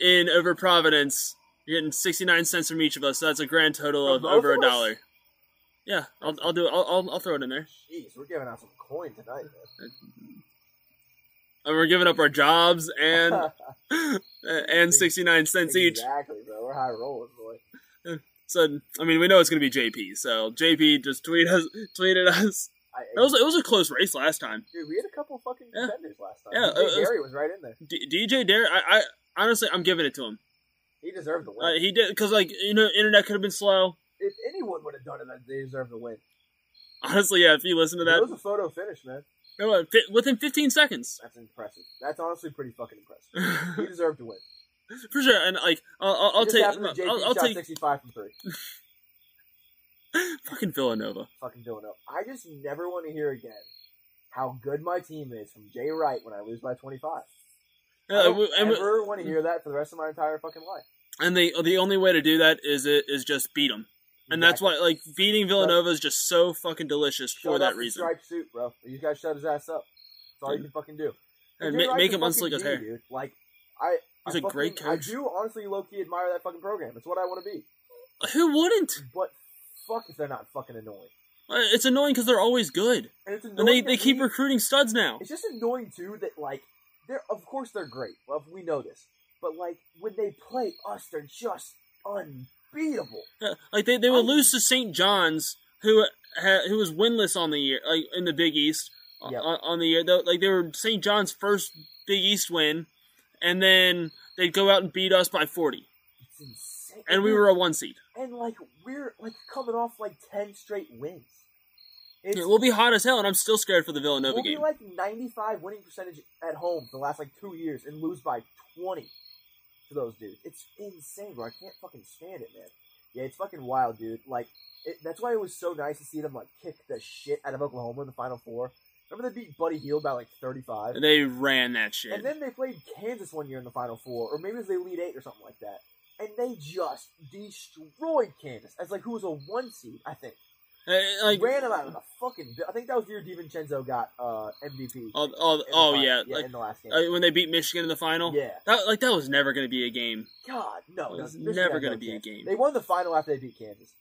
in over Providence. You're getting sixty nine cents from each of us. So that's a grand total of over a dollar. Yeah, I'll, I'll do it. I'll, I'll, I'll throw it in there. Jeez, we're giving out some coin tonight, man. And we're giving up our jobs and and sixty nine cents each. Exactly, bro. We're high rollers, boy. So I mean, we know it's going to be JP. So JP just tweet us, tweeted us. I, It was it was a close race last time. dude, we had a couple fucking Yeah. contenders last time. Yeah, DJ Gary was right in there. D- DJ Dare, I, I honestly, I'm giving it to him. He deserved the win. Uh, he did because like you know, internet could have been slow. if anyone would have done it, they deserve the win. Honestly, yeah. If you listen to that, It was a photo finish, man. what, within 15 seconds, That's impressive. That's honestly pretty fucking impressive. He deserved to win. for sure. And like, I'll, I'll, take, JP I'll, I'll take 65 from three. fucking Villanova. Fucking Villanova. I just never want to hear again how good my team is from Jay Wright when I lose by 25. I don't and, ever want to hear that for the rest of my entire fucking life. and the the only way to do that is it is just beat them. And that's why, like, beating Villanova is just so fucking delicious Shut for that reason. Striped suit, bro. You guys shut his ass up. That's all you can fucking do. And ma- make him fucking unslick his hair. Dude. Like, I, He's I a great fucking- I do honestly low key admire that fucking program. It's what I want to be. Who wouldn't? But fuck if they're not fucking annoying. Uh, It's annoying because they're always good, And it's annoying. and they, they keep recruiting studs now. It's just annoying too that like they're of course they're great. Well, we know this, but like when they play us, they're just unbeatable. Yeah, like they, they would I- lose to St. John's, who ha, who was winless on the year, like in the Big East uh, Yep. on, on the year. Though, like they were St. John's first Big East win, and then they'd go out and beat us by forty, It's insane. and we were a one seed. and like we're like coming off like ten straight wins. It's, Yeah, we'll be hot as hell, and I'm still scared for the Villanova we'll be game. like ninety five winning percentage at home for the last like two years and lose by twenty to those dudes. It's insane, bro. I can't fucking stand it, man. Yeah, it's fucking wild, dude. Like it, that's why it was so nice to see them like kick the shit out of Oklahoma in the Final Four. Remember they beat Buddy Hield by like thirty five. they ran that shit. And then they played Kansas one year in the Final Four, or maybe it was the Elite Eight or something like that. And they just destroyed Kansas as like who was a one seed, I think. Like, Ran them out of the fucking. I think that was the year Divincenzo got uh, MVP. oh, oh, oh final- yeah, yeah, like in the last game. uh, when they beat Michigan in the final. yeah, That like that was never going to be a game. God, no, It was Michigan never gonna no be a game. They won the final after they beat Kansas.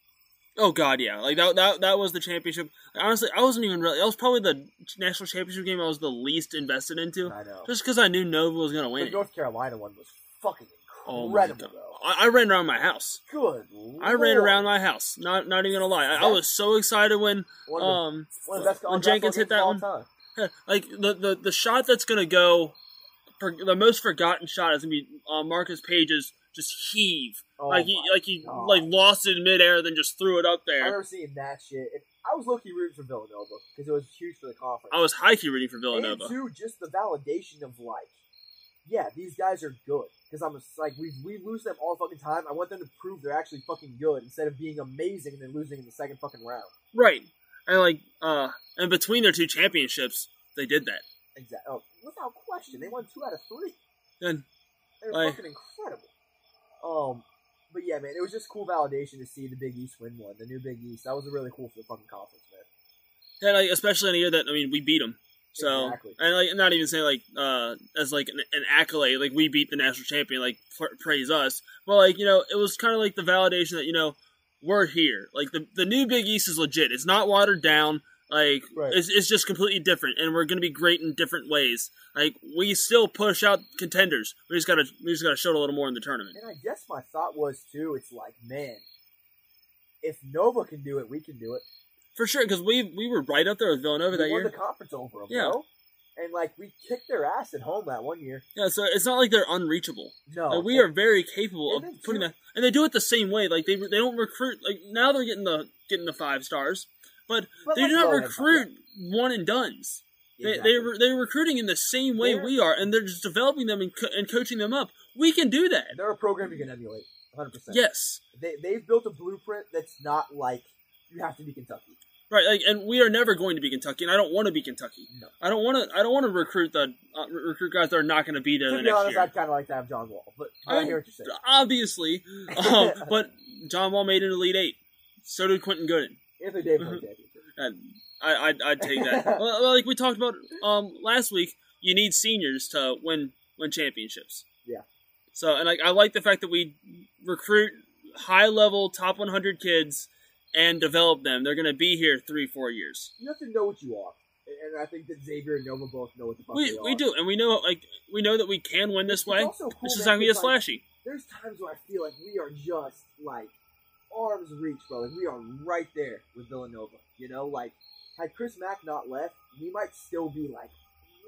Oh god, yeah. Like that that that was the championship. Honestly, I wasn't even really. That was probably the national championship game I was the least invested into, I know. just because I knew Nova was gonna win. it. North Carolina one was fucking Oh my god! I, I ran around my house. Good. I ran around my house. Not not even gonna lie. I, I was so excited when One the, um one of the best when Jenkins hit that one. time. like the, the the shot that's gonna go for the most forgotten shot is gonna be uh, Marcus Paige's just heave. Oh like he like he God. like lost it in midair, then just threw it up there. I remember seeing that shit. I was low key rooting for Villanova because it was huge for the conference. I was high key rooting for Villanova. And two, just the validation of like, yeah, these guys are good. Because I'm just like, we we lose them all fucking time. I want them to prove they're actually fucking good instead of being amazing and then losing in the second fucking round. Right. And like uh and between their two championships, they did that. Exactly. Oh, without question, they won two out of three. And They're Like- fucking incredible. Um, but yeah, man, it was just cool validation to see the Big East win one, the new Big East. That was really cool for the fucking conference, man. yeah, like especially in a year that I mean we beat them. So Exactly. and like not even saying like uh as like an, an accolade, like we beat the national champion, like pra- praise us. But like you know, it was kind of like the validation that you know we're here. Like the the new Big East is legit. It's not watered down. Like Right. it's it's just completely different, and we're gonna be great in different ways. Like we still push out contenders. We just gotta we just gotta show it a little more in the tournament. And I guess my thought was too, it's like, man, if Nova can do it, we can do it. For sure because we we were right up there with Villanova we that won year. the conference over them, Yeah. bro. And like we kicked their ass at home that one year. Yeah, so it's not like they're unreachable. No, Like, we are very capable of putting do- that, and they do it the same way. Like they they don't recruit. Like now they're getting the getting the five stars, but, But they like do not recruit one and duns. They Exactly. they re- they're recruiting in the same way They're- we are, and they're just developing them and, co- and coaching them up. We can do that. They're a program you can emulate, 100. percent Yes, they they've built a blueprint that's not like you have to be Kentucky. Right. Like, and we are never going to be Kentucky, and I don't want to be Kentucky. No. I don't want to. I don't want to recruit the uh, recruit guys that are not going to be there To the be next honest, year. I'd kind of like to have John Wall, but, I, I- hear what you're saying. Obviously, um, but John Wall made an Elite Eight. So did Quentin Gooden. Anthony Davis won championship. And I, I'd, I'd take that. well, well, like we talked about um, last week, you need seniors to win win championships. Yeah. So, and like I like the fact that we recruit high level top 100 kids and develop them. They're going to be here three, four years. You have to know what you are, and I think that Xavier and Nova both know what the fuck We, we do, and we know like we know that we can win this It's way. cool, It's just man, not going to be as flashy. There's times where I feel like we are just like arms reach, bro. Like we are right there with Villanova. You know, like had Chris Mack not left, we might still be like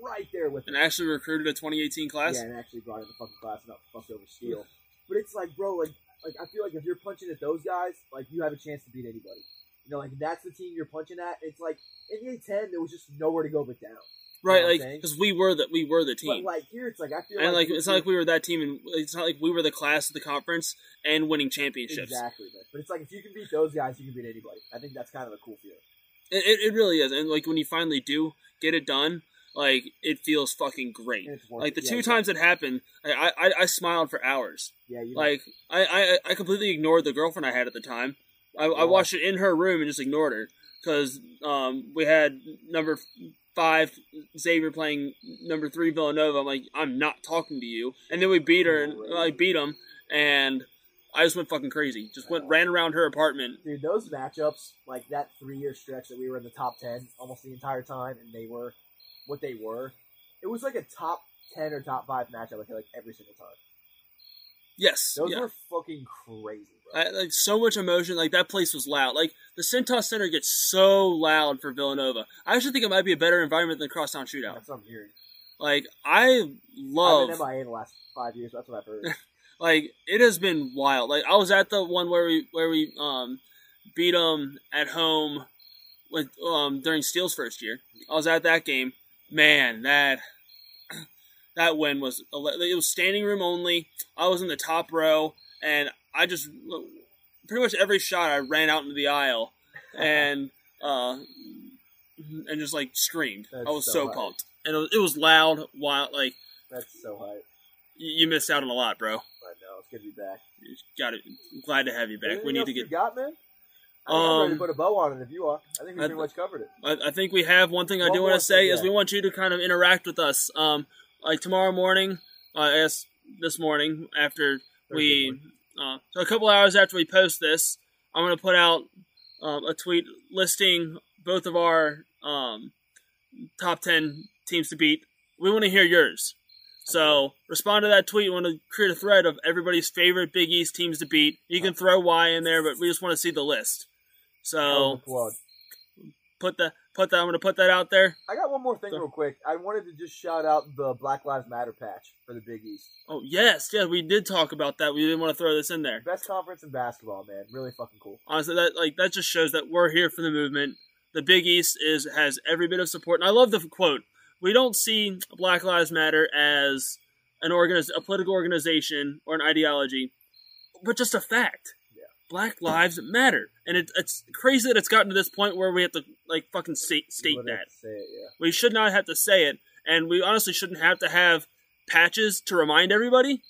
right there with And them. actually recruited a 2018 class. Yeah, and actually brought in the fucking class, not fucked over Steele. But it's like, bro, like, like I feel like if you're punching at those guys, like you have a chance to beat anybody. You know, like that's the team you're punching at. It's like in the A10, there was just nowhere to go but down. right, know like because we were that we were the team. But like here, it's like I feel and like like it's not like we were that team, and it's not like we were the class of the conference and winning championships. exactly. But, but it's like if you can beat those guys, you can beat anybody. I think that's kind of a cool feeling. It, it really is, and like when you finally do get it done, like it feels fucking great. And it's worth Like the it. two yeah, times it happened, I, I I smiled for hours. Yeah, you Like I, I I completely ignored the girlfriend I had at the time. I, I watched it in her room and just ignored her because um we had number five Xavier playing number three Villanova. I'm like I'm not talking to you, and then we beat her and I beat him, and I just went fucking crazy. Just went ran around her apartment. dude, those matchups, like that three year stretch that we were in the top ten almost the entire time, and they were what they were. It was like a top ten or top five matchup. I feel like every single time. Yes, Those yeah. were fucking crazy, bro. I, like so much emotion. Like that place was loud. Like the Cintas Center gets so loud for Villanova. I actually think it might be a better environment than Crosstown Shootout. That's what I'm hearing. Like I love. I've been MIA in the last five years. That's what I've heard. like it has been wild. Like I was at the one where we where we um beat them at home with um during Steele's first year. I was at that game. Man, that that win was it was standing room only. I was in the top row, and I just pretty much every shot I ran out into the aisle, and uh and just like screamed. That's I was so so, pumped, and it was, it was loud, wild. Like That's so hype. you, you missed out on a lot, bro. I know. It's good to be back. Got it. Glad to have you back. Anything we need to you get. got, man? I I'm ready to Um, put a bow on it if you are. I think we I- pretty much covered it. I, I think we have one thing I One do want to say thing, is yeah. we want you to kind of interact with us. Um, like tomorrow morning, uh, I guess this morning after we, uh, so a couple hours after we post this, I'm gonna put out um, a tweet listing both of our um, top ten teams to beat. We want to hear yours. So respond to that tweet. We want to create a thread of everybody's favorite Big East teams to beat. You can throw Y in there, but we just want to see the list. So oh, plug. put that put that. I'm gonna put that out there. I got one more thing So- real quick. I wanted to just shout out the Black Lives Matter patch for the Big East. Oh yes, yeah, we did talk about that. We didn't want to throw this in there. Best conference in basketball, man. Really fucking cool. Honestly, that like that just shows that we're here for the movement. The Big East is has every bit of support, and I love the quote. We don't see Black Lives Matter as an organiz- a political organization or an ideology, but just a fact. Yeah. Black lives matter, and it, it's crazy that it's gotten to this point where we have to like fucking state state that. It, yeah. We should not have to say it, and we honestly shouldn't have to have patches to remind everybody.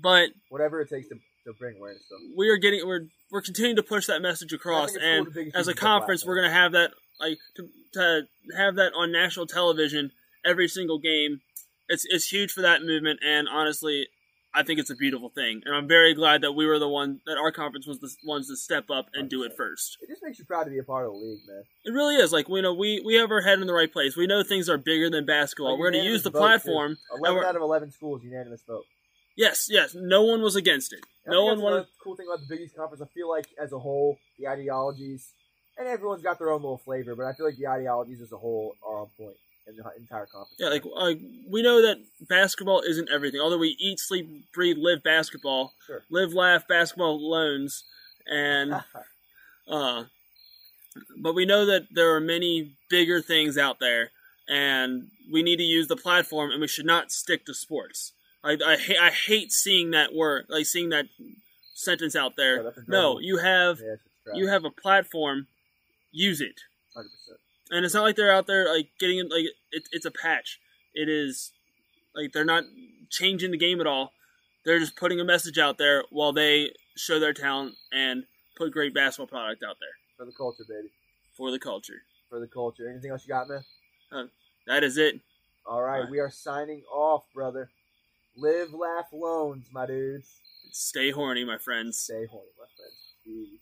But Whatever it takes to, to bring awareness to we are getting we're we're continuing to push that message across, cool and the Big East as a conference, we're gonna have that like to, to have that on national television every single game. It's it's huge for that movement, and honestly, I think it's a beautiful thing, and I'm very glad that we were the one that our conference was the ones to step up and do it first. It just makes you proud to be a part of the league, man. It really is like we know we we have our head in the right place. We know things are bigger than basketball. Like, we're gonna use the vote, too. platform. Eleven out of eleven schools unanimous vote. Yes, yes. No one was against it. I No one that's wanted. cool thing about the Big East conference. I feel like as a whole, the ideologies, and everyone's got their own little flavor, but I feel like the ideologies as a whole are on point in the entire conference. Yeah, like like we know that basketball isn't everything. Although we eat, sleep, breathe, live basketball, Sure. live, laugh, basketball loans, and uh, but we know that there are many bigger things out there, and we need to use the platform, and we should not stick to sports. I I, ha- I hate seeing that word, like seeing that sentence out there. no, you have yeah, you have a platform, use it. 100%. and it's not like they're out there like getting it like it, it's a patch. It is like they're not changing the game at all. They're just putting a message out there while they show their talent and put great basketball product out there For the culture, baby. for the culture. For the culture. Anything else you got, man? That is it. All right, we are signing off, brother. Live, laugh, loans, my dudes. Stay horny, my friends. Stay horny, my friends. Peace.